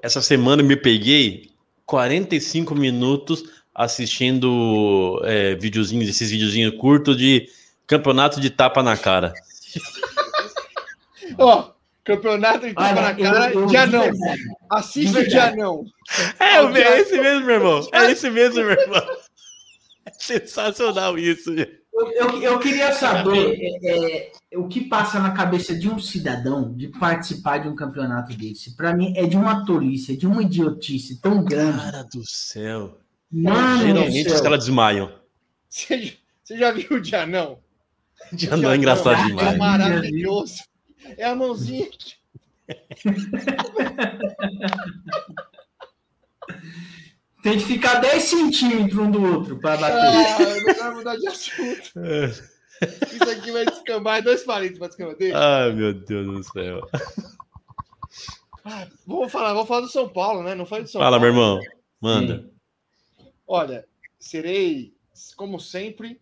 essa semana eu me peguei 45 minutos assistindo é, videozinhos, esses videozinhos curtos de campeonato de tapa na cara. Ó, campeonato de tapa na Olha, cara eu, eu, de anão. Assiste de o de verdade. anão. É, eu- é esse mesmo, meu irmão. É esse mesmo, meu irmão. É sensacional isso. gente. Eu, eu, eu queria saber é, é, o que passa na cabeça de um cidadão de participar de um campeonato desse. Para mim, é de uma tolice, é de uma idiotice tão grande. Cara do céu. Mano, do Geralmente os caras desmaiam. Você, você já viu o de anão? De anão é engraçado É demais. maravilhoso. É a mãozinha. que- Tem que ficar 10 centímetros um do outro para bater. Ah, não vai mudar de assunto. Isso aqui vai descambar. É dois palitos para descambar. Deixa. Ai, meu Deus do céu. Vamos falar, vamos falar do São Paulo, né? Não foi do São Fala, meu Paulo. irmão. Manda. Olha, serei, como sempre,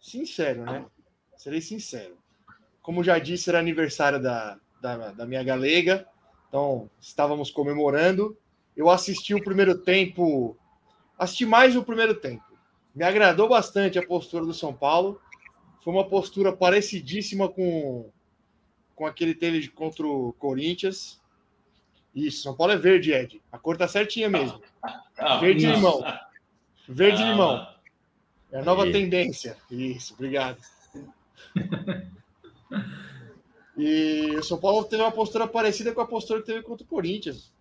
sincero, né? Serei sincero. Como já disse, era aniversário da, da, da minha galega, então estávamos comemorando. Eu assisti o primeiro tempo, assisti mais o primeiro tempo. Me agradou bastante a postura do São Paulo. Foi uma postura parecidíssima com, com aquele tele contra o Corinthians. Isso, São Paulo é verde, Ed. A cor tá certinha mesmo. Verde isso. limão. Verde limão. É a nova Aí. tendência. Isso, obrigado. E o São Paulo teve uma postura parecida com a postura que teve contra o Corinthians.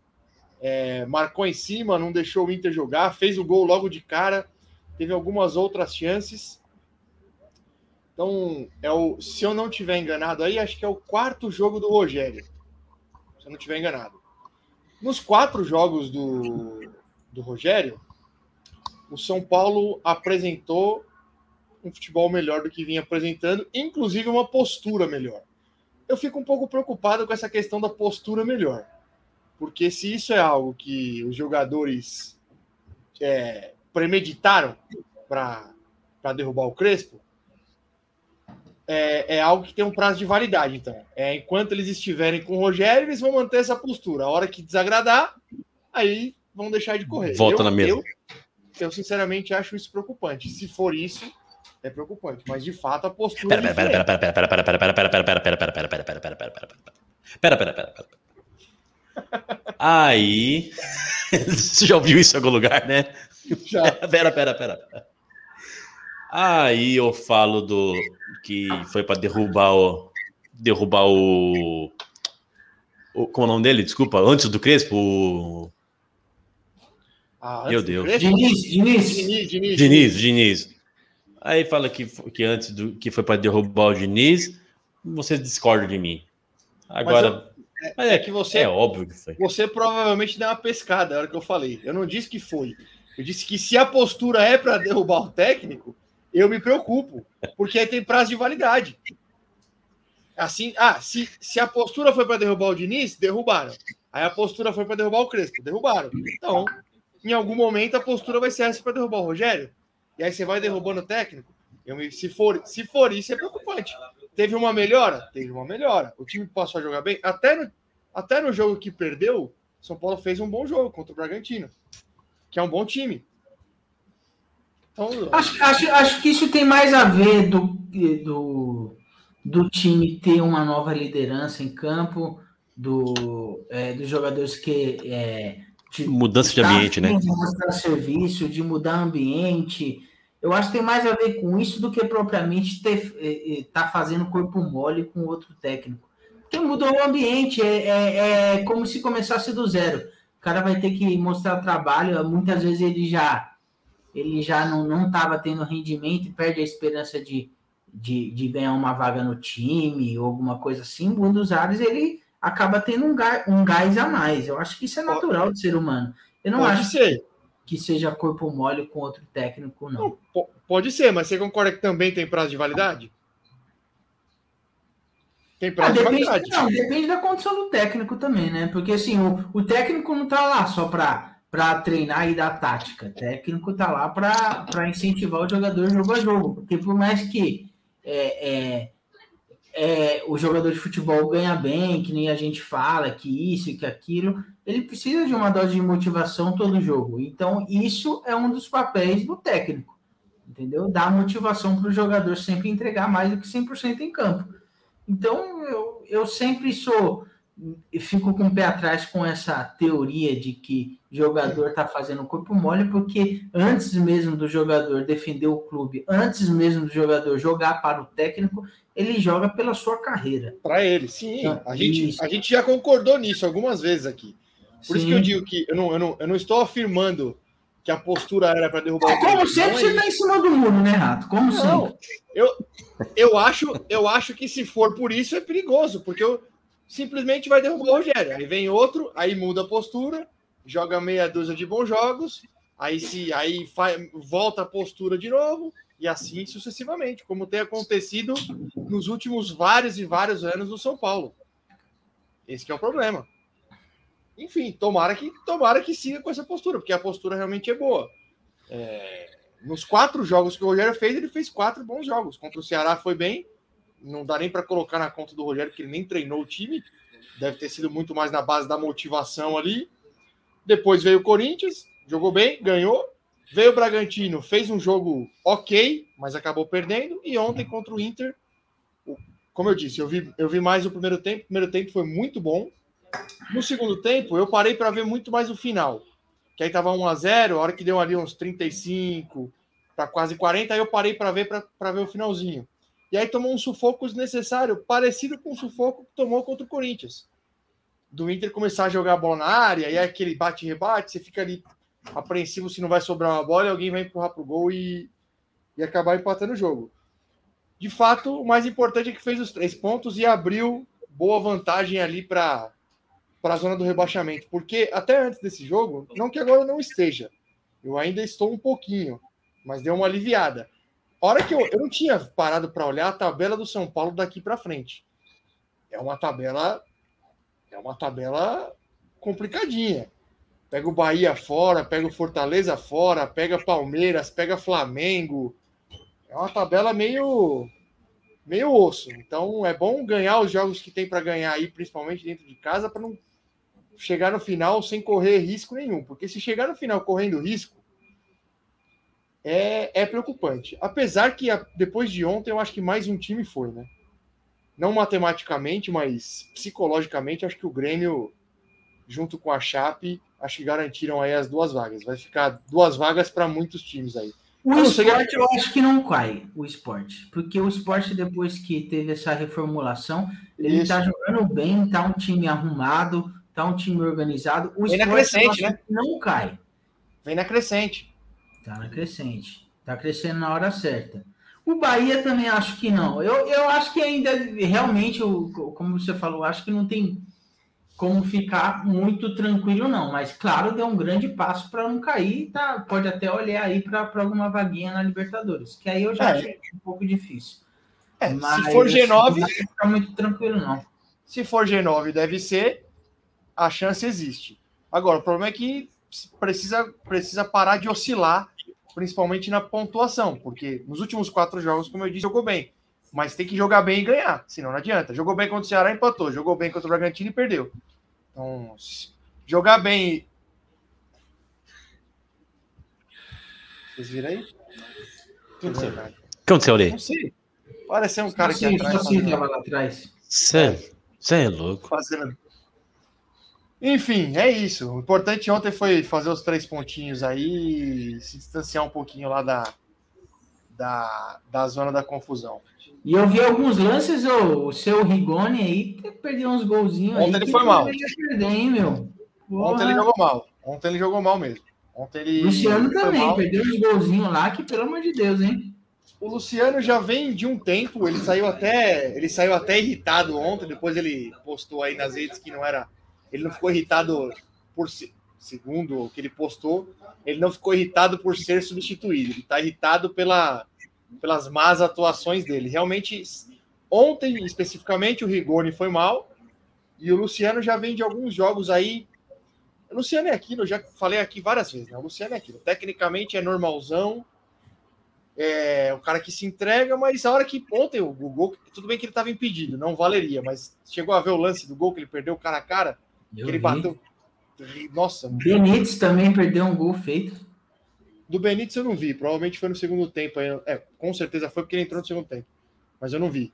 É, marcou em cima, não deixou o Inter jogar, fez o gol logo de cara, teve algumas outras chances. Então, é o, se eu não tiver enganado aí, acho que é o quarto jogo do Rogério. Se eu não tiver enganado. Nos quatro jogos do, do Rogério, o São Paulo apresentou um futebol melhor do que vinha apresentando, inclusive uma postura melhor. Eu fico um pouco preocupado com essa questão da postura melhor, porque se isso é algo que os jogadores é, premeditaram para derrubar o Crespo, é, é, algo que tem um prazo de validade, então. É, enquanto eles estiverem com o Rogério, eles vão manter essa postura. A hora que desagradar, aí vão deixar de correr. Volta eu, na mesa. Eu, eu, sinceramente, acho isso preocupante. Se for isso, é preocupante. Mas, de fato, a postura... Pera, pera, pera, pera, pera, pera, pera, pera, pera, pera, pera, pera, pera, pera, pera, pera, pera, pera, pera. Pera, pera, pera, pera. Aí. Você já ouviu isso em algum lugar, né? Já. Pera, pera, pera. pera. Aí eu falo do que foi para derrubar o derrubar o, o como é o nome dele? Desculpa, antes do Crespo. O... Ah, Meu Deus. Diniz, Diniz. Diniz, Diniz, Diniz, Diniz. Aí fala que, que antes do que foi para derrubar o Diniz, você discorda de mim. Agora, mas é que você- é óbvio que foi. Você provavelmente deu uma pescada na hora que eu falei. Eu não disse que foi. Eu disse que se a postura é para derrubar o técnico, eu me preocupo, porque aí tem prazo de validade. Assim, ah, se, se a postura foi para derrubar o Diniz, derrubaram. Aí a postura foi para derrubar o Crespo, derrubaram. Então, em algum momento a postura vai ser essa para derrubar o Rogério. E aí você vai derrubando o técnico. Eu me- se, for, se for isso, é preocupante. Teve uma melhora? Teve uma melhora. O time passou a jogar bem. Até no, até no jogo que perdeu, São Paulo fez um bom jogo contra o Bragantino, que é um bom time. Então, Acho, acho, acho que isso tem mais a ver do, do, do time ter uma nova liderança em campo, do, é, dos jogadores que. É, de, Mudança de ambiente, né? De mostrar serviço, de mudar ambiente. Eu acho que tem mais a ver com isso do que propriamente estar fazendo corpo mole com outro técnico. Porque mudou o ambiente, é, é, é como se começasse do zero. O cara vai ter que mostrar trabalho, muitas vezes ele já ele já não não estava tendo rendimento e perde a esperança de, de, de ganhar uma vaga no time ou alguma coisa assim. O Buenos Aires ele acaba tendo um gás, um gás a mais. Eu acho que isso é natural do ser humano. Eu não pode acho ser. que seja corpo mole com outro técnico, não. Não, po- pode ser, mas você concorda que também tem prazo de validade? Tem Ah, prazo de depende, validade. não, depende da condição do técnico também, né? Porque assim, o, o técnico não tá lá só para para treinar e dar tática. O técnico tá lá para incentivar o jogador jogo a jogo. Porque por mais que é, é, é, o jogador de futebol ganha bem, que nem a gente fala, que isso e que aquilo, ele precisa de uma dose de motivação todo jogo. Então, isso é um dos papéis do técnico. Entendeu? Dar motivação para o jogador sempre entregar mais do que 100% em campo. Então, eu, eu sempre sou. Fico com o pé atrás com essa teoria de que jogador está fazendo corpo mole, porque antes mesmo do jogador defender o clube, antes mesmo do jogador jogar para o técnico, ele joga pela sua carreira. Para ele, sim. Ah, A gente, isso. a gente já concordou nisso algumas vezes aqui. Por isso Sim. que eu digo que eu não, eu não, eu não estou afirmando que a postura era para derrubar É, como técnico, sempre, é você isso. está em cima do muro, né, Rato? Como Não, sempre. eu, eu, acho, eu acho que se for por isso é perigoso, porque eu simplesmente vai derrubar o Rogério. Aí vem outro, aí muda a postura, joga meia dúzia de bons jogos, aí se aí fa- volta a postura de novo, e assim sucessivamente, como tem acontecido nos últimos vários e vários anos no São Paulo. Esse que é o problema. Enfim, tomara que tomara que siga com essa postura, porque a postura realmente é boa. É, nos quatro jogos que o Rogério fez, ele fez quatro bons jogos. Contra o Ceará foi bem. Não dá nem para colocar na conta do Rogério, porque ele nem treinou o time. Deve ter sido muito mais na base da motivação ali. Depois veio o Corinthians, jogou bem, ganhou. Veio o Bragantino, fez um jogo ok, mas acabou perdendo. E ontem contra o Inter, como eu disse, eu vi, eu vi mais o primeiro tempo. O primeiro tempo foi muito bom. No segundo tempo, eu parei para ver muito mais o final. Que aí tava 1 a 0 a hora que deu ali uns 35 para quase 40, aí eu parei para ver para ver o finalzinho. E aí tomou um sufoco desnecessário, parecido com o sufoco que tomou contra o Corinthians. Do Inter começar a jogar a bola na área, e aí aquele bate e rebate, você fica ali apreensivo se não vai sobrar uma bola, e alguém vai empurrar pro gol e, e acabar empatando o jogo. De fato, o mais importante é que fez os três pontos e abriu boa vantagem ali para para a zona do rebaixamento, porque até antes desse jogo, não que agora não esteja, eu ainda estou um pouquinho, mas deu uma aliviada. Hora que eu, eu não tinha parado para olhar a tabela do São Paulo daqui para frente. É uma tabela é uma tabela complicadinha. Pega o Bahia fora, pega o Fortaleza fora, pega Palmeiras, pega Flamengo. É uma tabela meio meio osso. Então é bom ganhar os jogos que tem para ganhar aí, principalmente dentro de casa, para não chegar no final sem correr risco nenhum. Porque se chegar no final correndo risco, é, é preocupante. Apesar que depois de ontem, eu acho que mais um time foi, né? Não matematicamente, mas psicologicamente, acho que o Grêmio, junto com a Chape, acho que garantiram aí as duas vagas. Vai ficar duas vagas para muitos times aí. O esporte eu acho que não cai, o esporte. Porque o esporte, depois que teve essa reformulação, ele Isso. tá jogando bem, tá um time arrumado, tá um time organizado. O Vem na crescente, né? Não cai. Vem na crescente. Tá na crescente. Tá crescendo na hora certa. O Bahia também acho que não. Eu, eu acho que ainda, realmente, como você falou, acho que não tem como ficar muito tranquilo, não. Mas, claro, deu um grande passo para não cair. Tá, pode até olhar aí para alguma vaguinha na Libertadores, que aí eu já é. acho um pouco difícil. É, Mas, se for G9. Não ficar muito tranquilo, não. Se for G9, deve ser. A chance existe. Agora, o problema é que precisa, precisa parar de oscilar, principalmente na pontuação, porque nos últimos quatro jogos, como eu disse, jogou bem. Mas tem que jogar bem e ganhar, senão não adianta. Jogou bem contra o Ceará, empatou. Jogou bem contra o Bragantino e perdeu. Então, jogar bem. Vocês viram aí? O que aconteceu ali? Não sei. Pareceu um cara aqui atrás. Assim, fazendo... lá atrás. Você é louco. Fazendo... Enfim, é isso. O importante ontem foi fazer os três pontinhos aí e se distanciar um pouquinho lá da, da, da zona da confusão. E eu vi alguns lances, o, o seu Rigoni aí perdeu uns golzinhos Ontem aí, ele foi mal. Perder, hein, meu? Ontem ele jogou mal. Ontem ele jogou mal mesmo. Ontem ele. Luciano também, mal. perdeu uns golzinhos lá, que pelo amor de Deus, hein? O Luciano já vem de um tempo, ele saiu até, ele saiu até irritado ontem, depois ele postou aí nas redes que não era, ele não ficou irritado por segundo o que ele postou, ele não ficou irritado por ser substituído, ele está irritado pela pelas más atuações dele. Realmente, ontem especificamente, o Rigoni foi mal e o Luciano já vem de alguns jogos aí. O Luciano é aquilo, eu já falei aqui várias vezes, né? O Luciano é aquilo. Tecnicamente é normalzão, é o cara que se entrega, mas a hora que ontem o gol, tudo bem que ele estava impedido, não valeria, mas chegou a ver o lance do gol que ele perdeu cara a cara, eu que ele vi. bateu. Nossa, Benítez também perdeu um gol feito. Do Benítez eu não vi, provavelmente foi no segundo tempo. É, com certeza foi porque ele entrou no segundo tempo. Mas eu não vi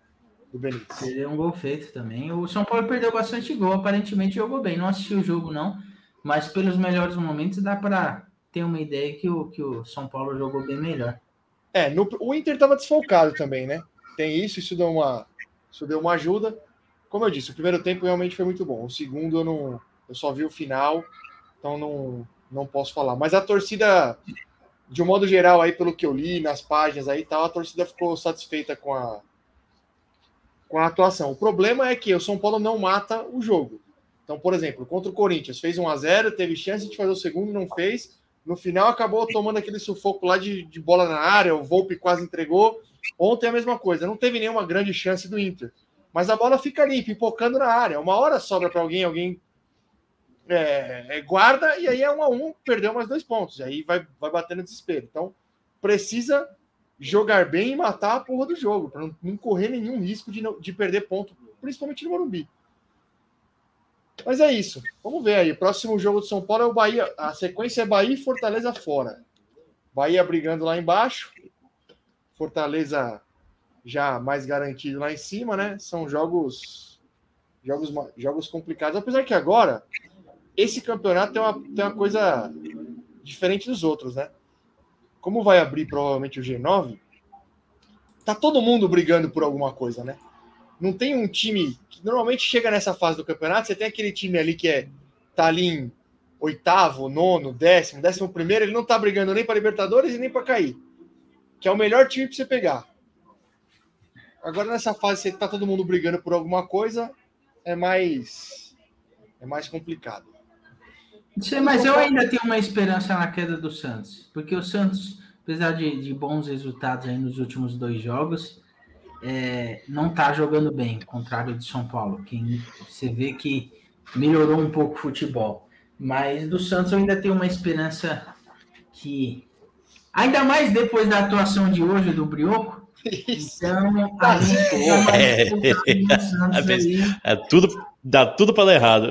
do Benítez. Perdeu um gol feito também. O São Paulo perdeu bastante gol, aparentemente jogou bem. Não assisti o jogo, não, mas pelos melhores momentos dá para ter uma ideia que o, que o São Paulo jogou bem melhor. É, no, o Inter estava desfalcado também, né? Tem isso, isso deu uma, isso deu uma ajuda. Como eu disse, o primeiro tempo realmente foi muito bom. O segundo eu não, eu só vi o final, então não, não posso falar. Mas a torcida de um modo geral, aí, pelo que eu li nas páginas aí tal, a torcida ficou satisfeita com a, com a atuação. O problema é que o São Paulo não mata o jogo. Então, por exemplo, contra o Corinthians, fez 1 a 0 teve chance de fazer o segundo, não fez. No final, acabou tomando aquele sufoco lá de, de bola na área, o Volpe quase entregou. Ontem a mesma coisa, não teve nenhuma grande chance do Inter. Mas a bola fica ali, pipocando na área. Uma hora sobra para alguém, alguém é, é, guarda e aí é um a um, perdeu mais dois pontos. E aí vai, vai bater no desespero. Então, precisa jogar bem e matar a porra do jogo, para não, não, correr nenhum risco de, de perder ponto, principalmente no Morumbi. Mas é isso. Vamos ver aí. Próximo jogo do São Paulo é o Bahia. A sequência é Bahia e Fortaleza fora. Bahia brigando lá embaixo. Fortaleza já mais garantido lá em cima, né? São jogos jogos jogos complicados, apesar que agora esse campeonato tem uma, tem uma coisa diferente dos outros, né? Como vai abrir provavelmente o G9, tá todo mundo brigando por alguma coisa, né? Não tem um time que normalmente chega nessa fase do campeonato, você tem aquele time ali que é tá ali em oitavo, nono, décimo, décimo primeiro, ele não tá brigando nem para Libertadores e nem para cair. Que é o melhor time para você pegar. Agora nessa fase você tá todo mundo brigando por alguma coisa, é mais é mais complicado. Sim, mas eu ainda tenho uma esperança na queda do Santos, porque o Santos, apesar de, de bons resultados aí nos últimos dois jogos, é, não está jogando bem, contrário de São Paulo, que você vê que melhorou um pouco o futebol. Mas do Santos eu ainda tenho uma esperança que, ainda mais depois da atuação de hoje do Brioco, Isso. Então, Tá a gente já É. aí. É tudo, dá tudo para dar errado.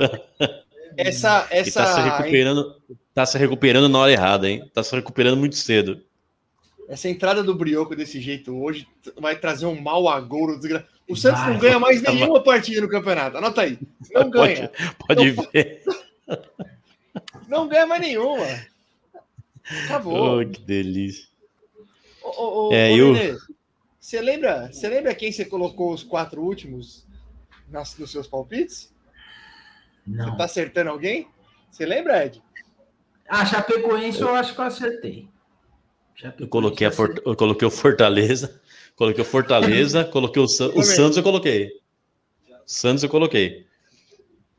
Essa, E tá se essa, recuperando, tá se recuperando na hora errada, hein? Tá se recuperando muito cedo. essa entrada do Brioco desse jeito hoje vai trazer um mau agouro. O Santos Vai. não ganha mais nenhuma partida no campeonato. Anota aí. Não ganha. Pode Não, ver. Não ganha mais nenhuma. Acabou. Oh, que delícia. Ô, ô, ô, É, ô, eu- Nenê, Você lembra, você lembra quem você colocou os quatro últimos nas, nos seus palpites? Não. Você tá acertando alguém? Você lembra, Ed? Ah, Chapecoense eu acho que eu acertei. Eu coloquei, a eu Fort- eu coloquei o Fortaleza, coloquei o Fortaleza, coloquei o, San- o. Santos, eu coloquei. Santos eu coloquei.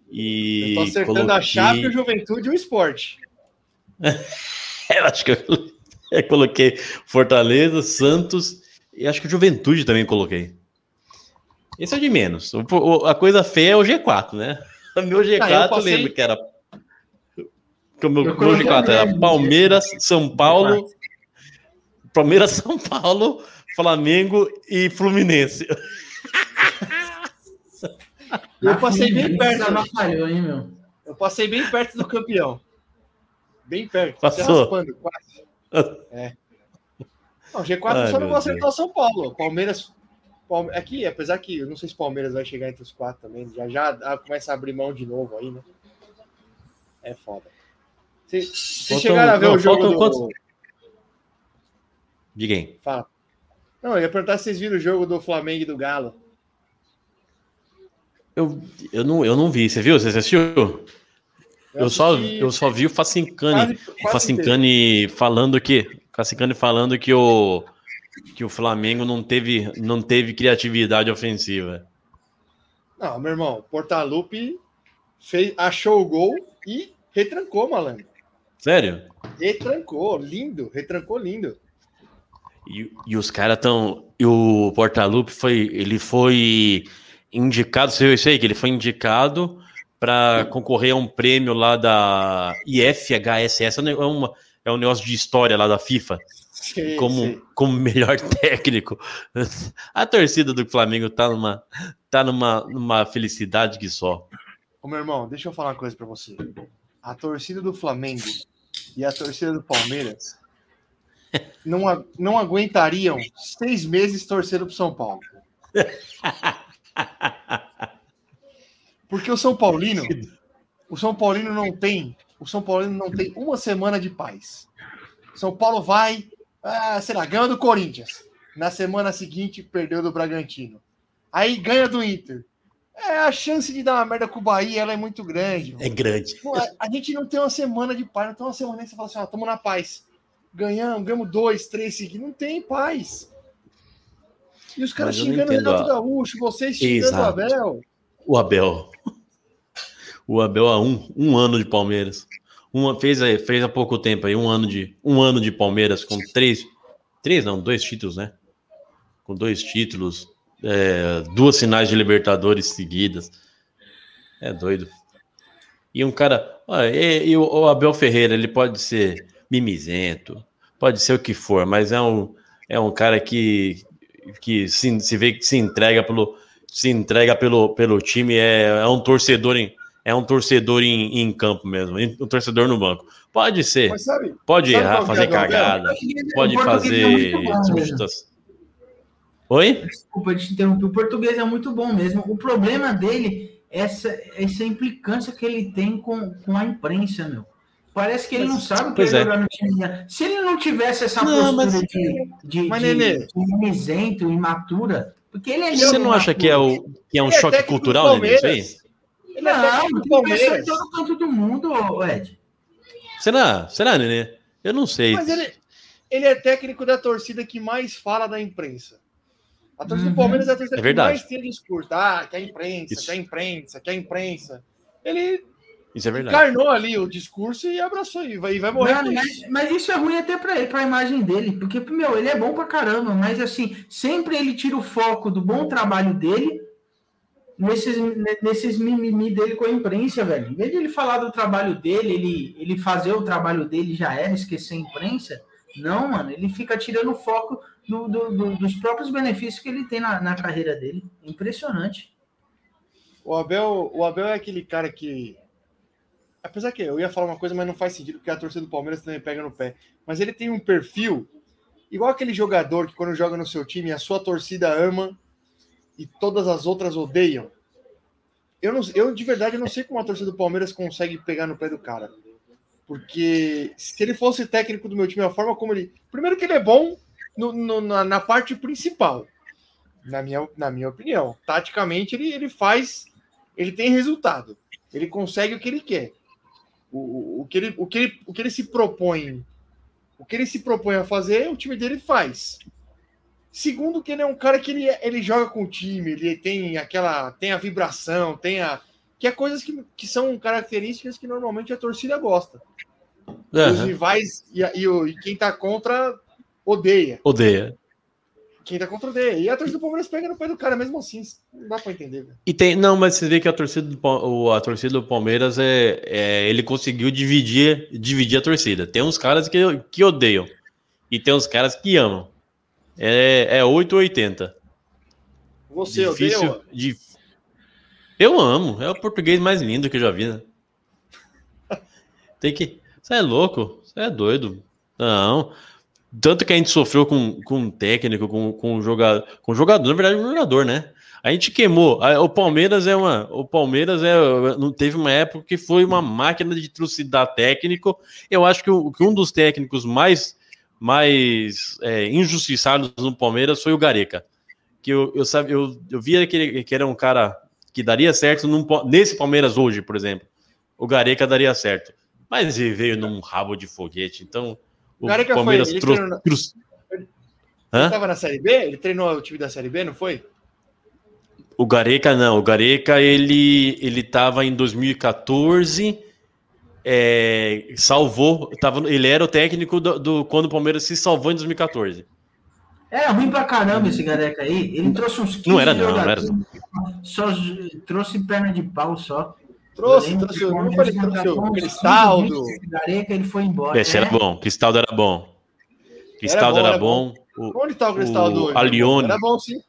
Eu E tô acertando coloquei... a Chape, o Juventude e o Esporte. Eu acho que eu, eu coloquei Fortaleza, Santos e acho que o Juventude também coloquei. Esse é de menos. A coisa feia é o G4, né? Meu G4 Ah, eu passei- lembro que era. Que o meu, Eu meu coloquei G4 o era Palmeiras, G4. São Paulo, Palmeiras, São Paulo, Flamengo e Fluminense. Eu passei bem perto. ela falhou, hein, meu? Eu passei bem perto do campeão. Bem perto. Passou. Você raspando, quase. É. Não, G4 Ai, só não vou acertar o São Paulo. Palmeiras. Palme- Aqui, apesar que eu não sei se o Palmeiras vai chegar entre os quatro também. Já já começa a abrir mão de novo aí, né? É foda. Vocês chegaram a ver não, o jogo faltam do... quantos? Diga aí. Fala. Não, eu ia perguntar se vocês viram o jogo do Flamengo e do Galo. Eu, eu, não, eu não vi. Você viu? Você assistiu? Eu, só, assisti eu só vi o Facincani. quase- O quase Facincani falando que. Facincani falando que o. Que o Flamengo não teve, não teve criatividade ofensiva. Não, meu irmão, Portalupe fez, achou o gol e retrancou, malandro. Sério? Retrancou, lindo, retrancou lindo. E, e os caras estão. E o Portalupe foi. Ele foi indicado. Você viu isso aí? Que ele foi indicado para concorrer a um prêmio lá da IFHSS. É, uma, é um negócio de história lá da FIFA. Sei, como, sei. como melhor técnico. A torcida do Flamengo tá numa, tá numa, numa felicidade que só. Ô, meu irmão, deixa eu falar uma coisa pra você. A torcida do Flamengo e a torcida do Palmeiras não, não aguentariam seis meses torcendo pro São Paulo. Porque o São Paulino, o São Paulino não tem, o São Paulino não tem uma semana de paz. São Paulo vai, ah, sei lá, ganha do Corinthians. Na semana seguinte, perdeu do Bragantino. Aí ganha do Inter. É, a chance de dar uma merda com o Bahia ela é muito grande. É grande. Pô, a, a gente não tem uma semana de paz, não tem uma semana que você fala assim, ó, tamo na paz. Ganhamos, ganhamos dois, três seguidos. Não tem paz. E os caras xingando o Renato a- Gaúcho, vocês xingando o Exato. Abel. O Abel. O Abel há um, um ano de Palmeiras. Uma, fez, fez há pouco tempo aí, um ano de, um ano de Palmeiras com três. Três, não, dois títulos, né? Com dois títulos, é, duas finais de Libertadores seguidas. É doido. E um cara. E, e o, o Abel Ferreira, ele pode ser mimizento, pode ser o que for, mas é um, é um cara que, que se, se vê que se entrega pelo, se entrega pelo, pelo time, é, é um torcedor em, é um torcedor em, em campo mesmo, um torcedor no banco. Pode ser, Mas sabe, pode sabe errar, é fazer Abel? cagada, pode é fazer muito bom mesmo. substituição. Oi? Desculpa te interromper. O português é muito bom mesmo. O problema dele é essa, essa implicância que ele tem com, com a imprensa, meu. Parece que ele não sabe o que é é. jogar no time. Se ele não tivesse essa Não, postura mas- de, de, Mas, de, Nenê. de mimizento, imatura, porque ele é Você não acha que é, o, que é um Ele é choque cultural, né? Isso aí? Ele é Não, tem pessoa em Palmeiras. todo canto do mundo, Ed. Será? Será, Nenê? Eu não sei. Mas ele, ele é técnico da torcida que mais fala da imprensa. A torcida Uhum. do Palmeiras é a torcida É verdade. que mais tem discurso. Ah, que a imprensa, Isso. que a imprensa, que a imprensa. Ele Isso é verdade. encarnou ali o discurso e abraçou e vai, e vai morrer Mano, mas, isso. mas isso é ruim até pra, ele, pra imagem dele, porque, meu, ele é bom pra caramba, mas assim, sempre ele tira o foco do bom trabalho dele nesses, nesses mimimi dele com a imprensa, velho. Em vez de ele falar do trabalho dele, ele, ele fazer o trabalho dele já era, esquecer a imprensa, Não, mano, ele fica tirando foco do, do, do, dos próprios benefícios que ele tem na, na carreira dele. Impressionante. O Abel, o Abel é aquele cara que. Apesar que eu ia falar uma coisa, mas não faz sentido, porque a torcida do Palmeiras também pega no pé. Mas ele tem um perfil igual aquele jogador que, quando joga no seu time, a sua torcida ama e todas as outras odeiam. Eu, não, eu de verdade não sei como a torcida do Palmeiras consegue pegar no pé do cara. Porque se ele fosse técnico do meu time, a forma como ele. Primeiro, que ele é bom no, no, na, na, parte principal, na minha, na minha opinião. Taticamente, ele, ele faz. Ele tem resultado. Ele consegue o que ele quer. O, o, o, que, ele, o, que, ele, o que ele se propõe. O que ele se propõe a fazer, o time dele faz. Segundo, que ele é um cara que ele, ele joga com o time, ele tem aquela. tem a vibração, tem a. Que é coisas que, que são características que normalmente a torcida gosta. Uhum. Os rivais e, e, e, quem tá contra odeia. Odeia. Quem tá contra odeia. E a torcida do Palmeiras pega no pé do cara mesmo assim. Não dá pra entender. E tem. Não, mas você vê que a torcida do, a torcida do Palmeiras é, é. Ele conseguiu dividir, dividir a torcida. Tem uns caras que, que odeiam. E tem uns caras que amam. É, é 880. Você Difícil, odeia? De... Eu amo. É o português mais lindo que eu já vi, né? Tem que. Você é louco? Você é doido? Não. Tanto que a gente sofreu com, com um técnico, com, com jogador. Com jogador, na verdade, um jogador, né? A gente queimou. O Palmeiras é uma. O Palmeiras é. Não teve uma época que foi uma máquina de trucidar técnico. Eu acho que, que um dos técnicos mais mais é, injustiçados no Palmeiras foi o Gareca. Que eu, eu, sabe, eu, eu via que, ele, que era um cara que daria certo num, nesse Palmeiras hoje, por exemplo. O Gareca daria certo. Mas ele veio num rabo de foguete. Então, o Gareca Palmeiras foi, trouxe. Na... Ele estava na Série B? Ele treinou o time da Série B, não foi? O Gareca não. O Gareca ele ele estava em 2014 é, salvou, tava, ele era o técnico do, do, quando o Palmeiras se salvou em 2014. É ruim pra caramba esse Gareca aí. Ele trouxe uns 15 Não era não, não era Só trouxe perna de pau só. Trouxe, trouxe, não falei trouxe o Cristaldo. Gareca, ele foi embora. Esse é. era bom, Cristaldo era bom. Cristaldo era bom. Era bom. O, Onde tá o Cristaldo hoje? Alione. Era bom, sim.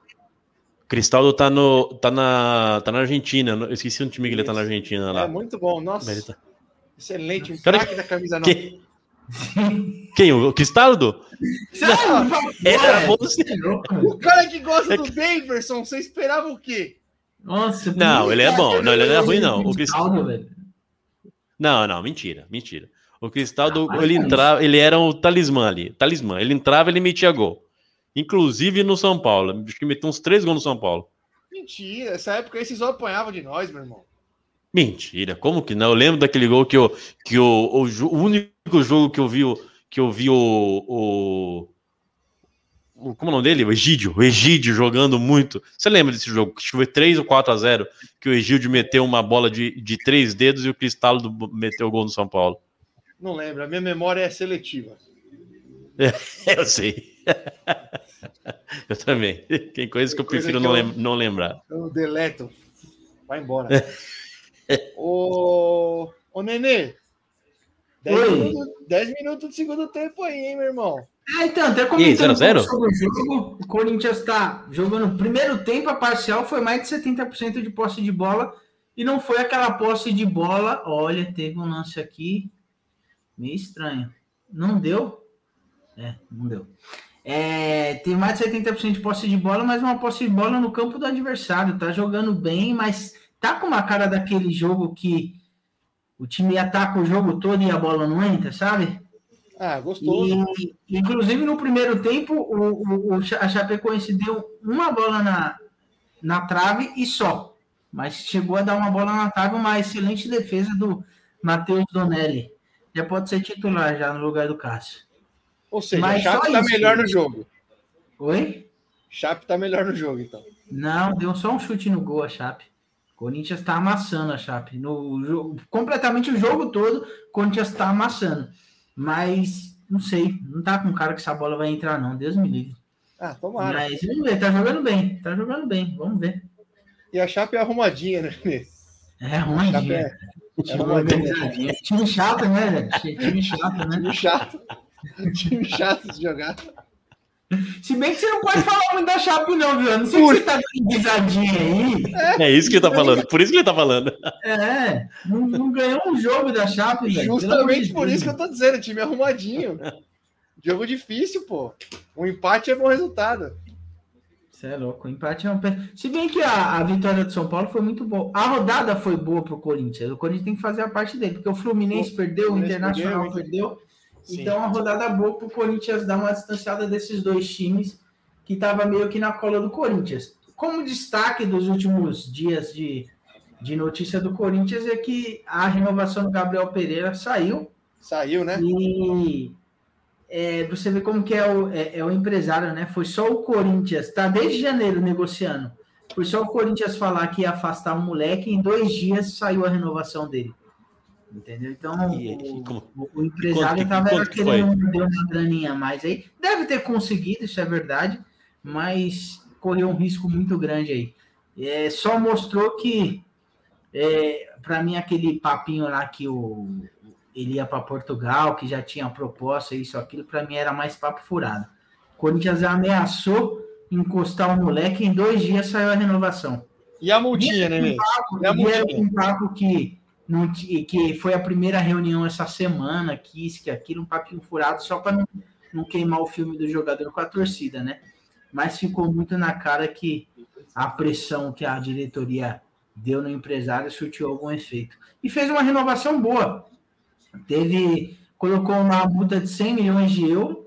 Cristaldo tá, no, tá, na, tá na Argentina. Eu esqueci o time que ele tá na Argentina lá. É muito bom, nossa. Excelente, um Cara, craque da camisa 9. Que... Quem? O Cristaldo? Era bom O cara que gosta do Daverson, você esperava o quê? Nossa, não, ele é bom. Não, ele não é ruim, não. O Cristaldo, velho. Não, não, mentira, mentira. O Cristaldo, ah, ele entrava, ele era o talismã ali. Talismã. Ele entrava, ele metia gol. Inclusive no São Paulo. Acho que meteu uns três gols no São Paulo. Mentira, essa época aí vocês só apanhavam de nós, meu irmão. Mentira, como que não? Eu lembro daquele gol que, eu, que o, o, o único jogo que eu vi, que eu vi o, o, o, Como é o nome dele? O Egídio. O Egídio jogando muito. Você lembra desse jogo? Que foi 3 ou 4 a 0 que o Egídio meteu uma bola de, de três dedos e o Cristaldo meteu o gol no São Paulo. Não lembro, a minha memória é seletiva. É, eu sei. eu também. Tem coisas que eu prefiro que eu, não, não lembrar. Eu deleto. Vai embora. ô, ô Nenê, 10 minutos, 10 minutos de segundo tempo aí, hein, meu irmão? Ah, então, até comentando zero, sobre o jogo, o Corinthians está jogando primeiro tempo, a parcial foi mais de 70% de posse de bola e não foi aquela posse de bola. Olha, teve um lance aqui meio estranho. Não deu? É, não deu. É, tem mais de 70% de posse de bola, mas uma posse de bola no campo do adversário. Tá jogando bem, mas tá com uma cara daquele jogo que o time ataca o jogo todo e a bola não entra, sabe? Ah, gostoso. E, inclusive no primeiro tempo, o, o, a Chapecoense deu uma bola na, na trave e só. Mas chegou a dar uma bola na trave, uma excelente defesa do Matheus Donelli. Já pode ser titular já no lugar do Cássio. Ou seja, Mas o Chape tá melhor no jogo. Oi? Chape tá melhor no jogo, então. Não, deu só um chute no gol a Chape. Corinthians está amassando a Chape. No jogo, completamente o jogo todo, Corinthians está amassando. Mas, não sei, não tá com cara que essa bola vai entrar, não. Deus me livre. Ah, tomara. Mas vamos ver, tá jogando bem. Tá jogando bem, vamos ver. E a Chape é arrumadinha, né? É arrumadinha. É, é arrumadinha. Time chato, né? Time chato, né? Time chato. time chato de jogar. Se bem que você não pode falar muito da Chape, não, viu? Eu não sei se você tá dando risadinha aí. É isso que ele tá falando. Por isso que ele tá falando. É, não, não ganhou um jogo da Chape, velho. Justamente de por isso que eu tô dizendo, time arrumadinho. Jogo difícil, pô. Um empate é bom resultado. Você é louco, o empate é um pé. Se bem que a, a vitória do São Paulo foi muito boa. A rodada foi boa pro Corinthians. O Corinthians tem que fazer a parte dele, porque o Fluminense perdeu, o Internacional perdeu, perdeu. Sim. Então, a rodada boa pro Corinthians dar uma distanciada desses dois times que tava meio que na cola do Corinthians. Como destaque dos últimos dias de, de notícia do Corinthians é que a renovação do Gabriel Pereira saiu. Saiu, né? E é, você vê como que é o, é, é o empresário, né? Foi só o Corinthians, tá desde janeiro negociando. Foi só o Corinthians falar que ia afastar o moleque, em dois dias saiu a renovação dele. Entendeu? Então, E- o, como- o- empresário quanto- tava quanto que querendo dar uma graninha a mais aí. Deve ter conseguido, isso é verdade, mas correu um risco muito grande aí. É, só mostrou que, é, para mim, aquele papinho lá que o, ele ia para Portugal, que já tinha proposta, isso, aquilo, para mim era mais papo furado. O Corinthians ameaçou encostar o moleque, em dois dias saiu a renovação. E a multinha, né? E a E era multinha? um papo que, não, que foi a primeira reunião essa semana, que isso, que aquilo, um papinho furado, só para não, não queimar o filme do jogador com a torcida, né? Mas ficou muito na cara que a pressão que a diretoria deu no empresário surtiu algum efeito. E fez uma renovação boa. Teve, colocou uma multa de 100 milhões de euros,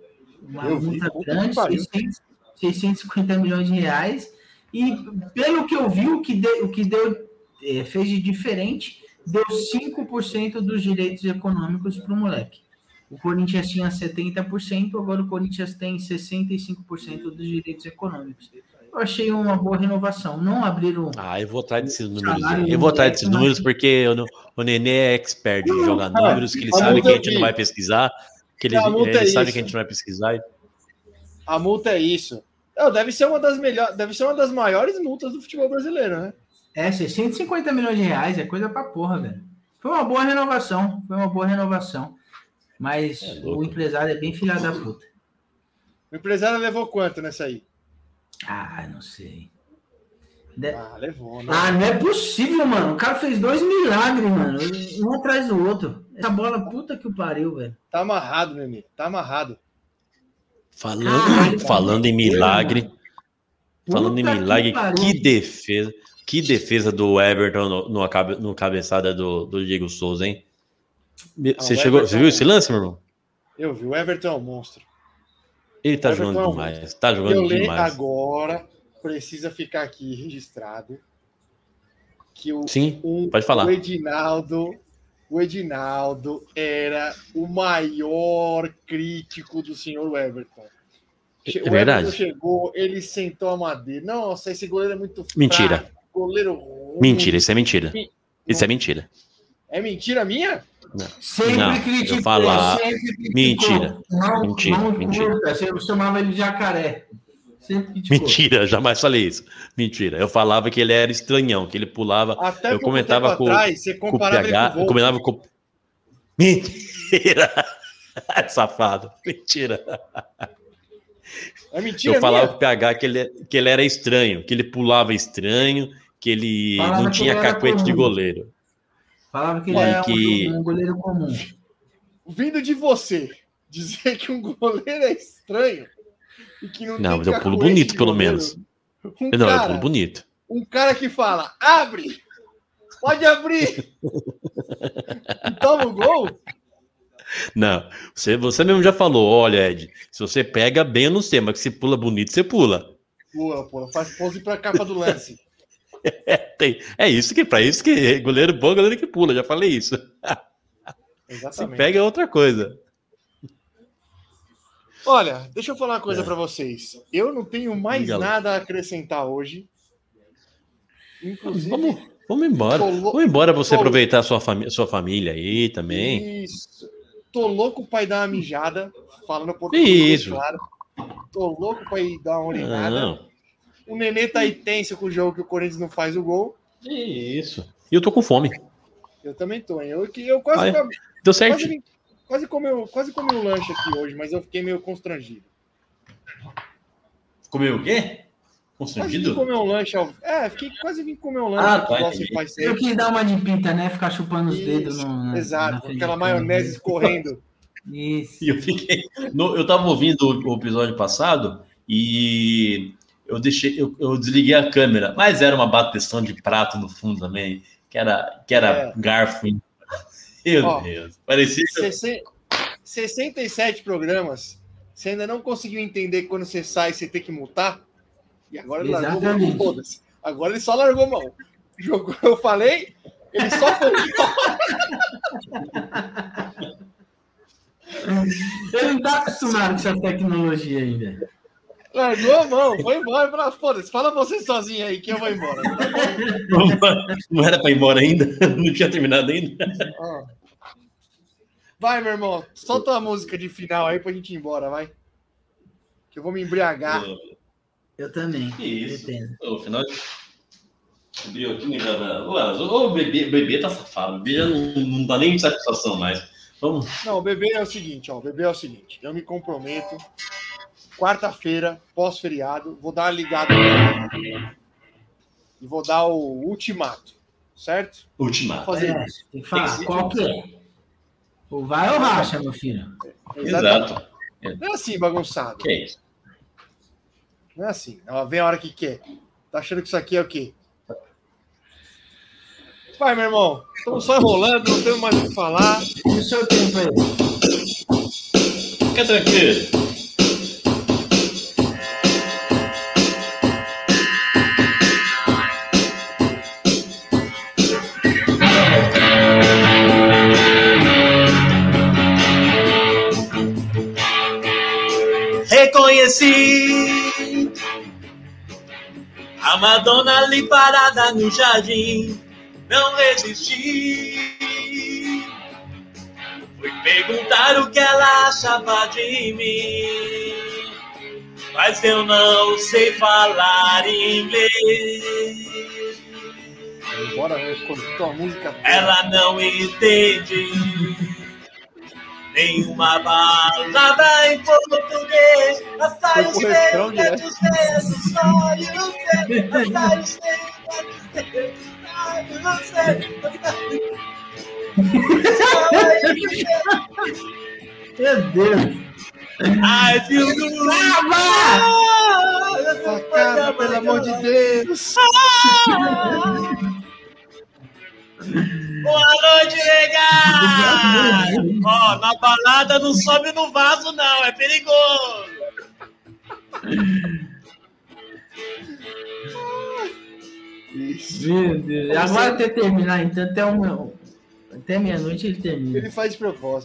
uma Eu vi, multa que grande, pariu. 600, 650 milhões de reais. E pelo que eu vi, o que deu, o que deu eh, fez de diferente, deu 5% dos direitos econômicos para o moleque. O Corinthians tinha 70%, agora o Corinthians tem 65% dos direitos econômicos. Eu achei uma boa renovação. Não abriram. Ah, eu vou atrás desses números. Aí. Eu vou atrás desses moleque, números porque o, o Nenê é expert em jogar números, que ele a sabe multa que a eu gente não vai pesquisar, que ele, ele é sabe que a gente não vai pesquisar. A multa é isso. Não, deve ser uma das melhores, deve ser uma das maiores multas do futebol brasileiro, né? É, 650 milhões de reais é coisa pra porra, velho. Foi uma boa renovação. Foi uma boa renovação. Mas É o empresário é bem filha da puta. O empresário levou quanto nessa aí? Ah, não sei. De- Ah, levou, né? Ah, não é possível, mano. O cara fez dois milagres, mano. Um atrás do outro. Essa bola, puta que o pariu, velho. Tá amarrado, meu amigo. Tá amarrado. Falando, Caralho, falando em milagre, falando em que milagre, pariu. que defesa, que defesa do Everton no, no, no cabeçada do, do Diego Souza, hein? Você o chegou, Everton- você viu esse lance, meu irmão? Eu vi, o Everton é um monstro. Ele tá Everton é jogando um demais, tá Eu jogando leio demais. agora, precisa ficar aqui registrado que o, Sim, o- pode falar. o Edinaldo, o Edinaldo era o maior crítico do senhor Everton. É verdade. O Everton chegou, ele sentou a madeira. Nossa, esse goleiro é muito fraco, Mentira. Goleiro ruim. Mentira, isso é mentira. Isso é mentira. É mentira minha? Sempre Não, eu criticou. falar- sempre criticou. Mentira. Não, Mentira, não mentira. Você chamava ele de jacaré. Mentira, jamais falei isso. Mentira. Eu falava que ele era estranhão, que ele pulava. Até Eu comentava com- atrás, você com o PH, com o eu comentava com. Mentira! Safado, mentira. É mentira eu falava minha? com o PH que ele, que ele era estranho, que ele pulava estranho, que ele Falava não tinha cacuete de goleiro. Falava que ele Olha era um- que- um, goleiro comum. Vindo de você, dizer que um goleiro é estranho e que não, Não, tem mas eu pulo cacuete bonito, pelo goleiro. menos. Um Não, eu cara, pulo bonito. um cara que fala, abre! Pode abrir! e toma o gol? Não, você, você mesmo já falou, olha, Ed, se você pega bem, eu não sei, mas que se pula bonito, você pula. Pula, pula, faz pose pra capa do lance. É, tem, é isso que, para isso que goleiro bom, é goleiro que pula, já falei isso. Se Exatamente. pega é outra coisa. Olha, deixa eu falar uma coisa É. pra vocês. Eu não tenho mais nada a acrescentar hoje. Inclusive, Vamos, vamos embora. Tô Vamos embora você tô- aproveitar a sua, fami sua família aí também. Isso. Tô louco pra ir dar uma mijada, falando português, Isso. claro. Tô louco pra ir dar uma urinada. Não, O Nenê tá aí tenso com o jogo que o Corinthians não faz o gol. isso. E eu tô com fome. Eu também tô, hein? Eu, que- eu quase, Ah, é? Deu quase, certo. quase comi, quase comi um lanche aqui hoje, mas eu fiquei meio constrangido. Comeu o quê? Quase vim Constrangido? comer um lanche. Ao... É, fiquei quase vim comer um lanche. Ah, tá, Eu quis dar uma de pinta, né? Ficar chupando os dedos Isso, no. na- Exato, aquela maionese escorrendo. Isso. E eu fiquei. no- eu tava ouvindo o, o episódio passado e eu deixei, eu, eu desliguei a câmera, mas era uma bateção de prato no fundo também, que era, que era É. garfo. Meu Ó, Deus. Parecia. 60 67 programas. Você ainda não conseguiu entender que quando você sai, você tem que multar? E agora ele largou mão. Foda-se. Agora ele só largou mão. Jogou, eu falei, ele só foi. Ele não tá acostumado com essa tecnologia ainda. Largou a mão, foi embora. Falou, Foda-se, fala você sozinho aí que eu vou embora. Não era para ir embora ainda? Não tinha terminado ainda? Ó. Vai, meu irmão, solta a música de final aí pra gente ir embora, vai. Que eu vou me embriagar. Eu também. Que isso? O final de. Aqui, já dá- O bebê, o bebê tá safado. O bebê já não, não dá nem satisfação mais. Vamos. Não, o bebê é o seguinte, ó. O bebê é o seguinte. Eu me comprometo. Quarta-feira, pós-feriado, vou dar uma ligada e vou dar o ultimato, certo? Vou Ultimato. fazer É, isso. tem que falar. Tem. Qual que é? O vai ou racha, meu filho? Exato. Não é assim, bagunçado. Que é isso? Não é assim. Ela vem a hora que quer. Tá achando que isso aqui é o quê? Vai, meu irmão. Estamos só enrolando, não temos mais o que falar. E o seu tempo aí? Fica tranquilo. A Madonna ali parada no jardim. Não resisti. Fui perguntar o que ela achava de mim. Mas eu não sei falar inglês. Bora, cortou a música. Ela não entende nenhuma palavra em português. As Foi pro refrão saios direto. os dedos, olhos dedos, as saios dedos, olhos Meu Deus. I feel good. Ah, cara, pelo amor de Deus. Boa noite, legal! Ó, na balada não sobe no vaso, não, é perigoso. Meu Deus. Agora até terminar, então, até, uma, até meia-noite ele termina. Ele faz de propósito.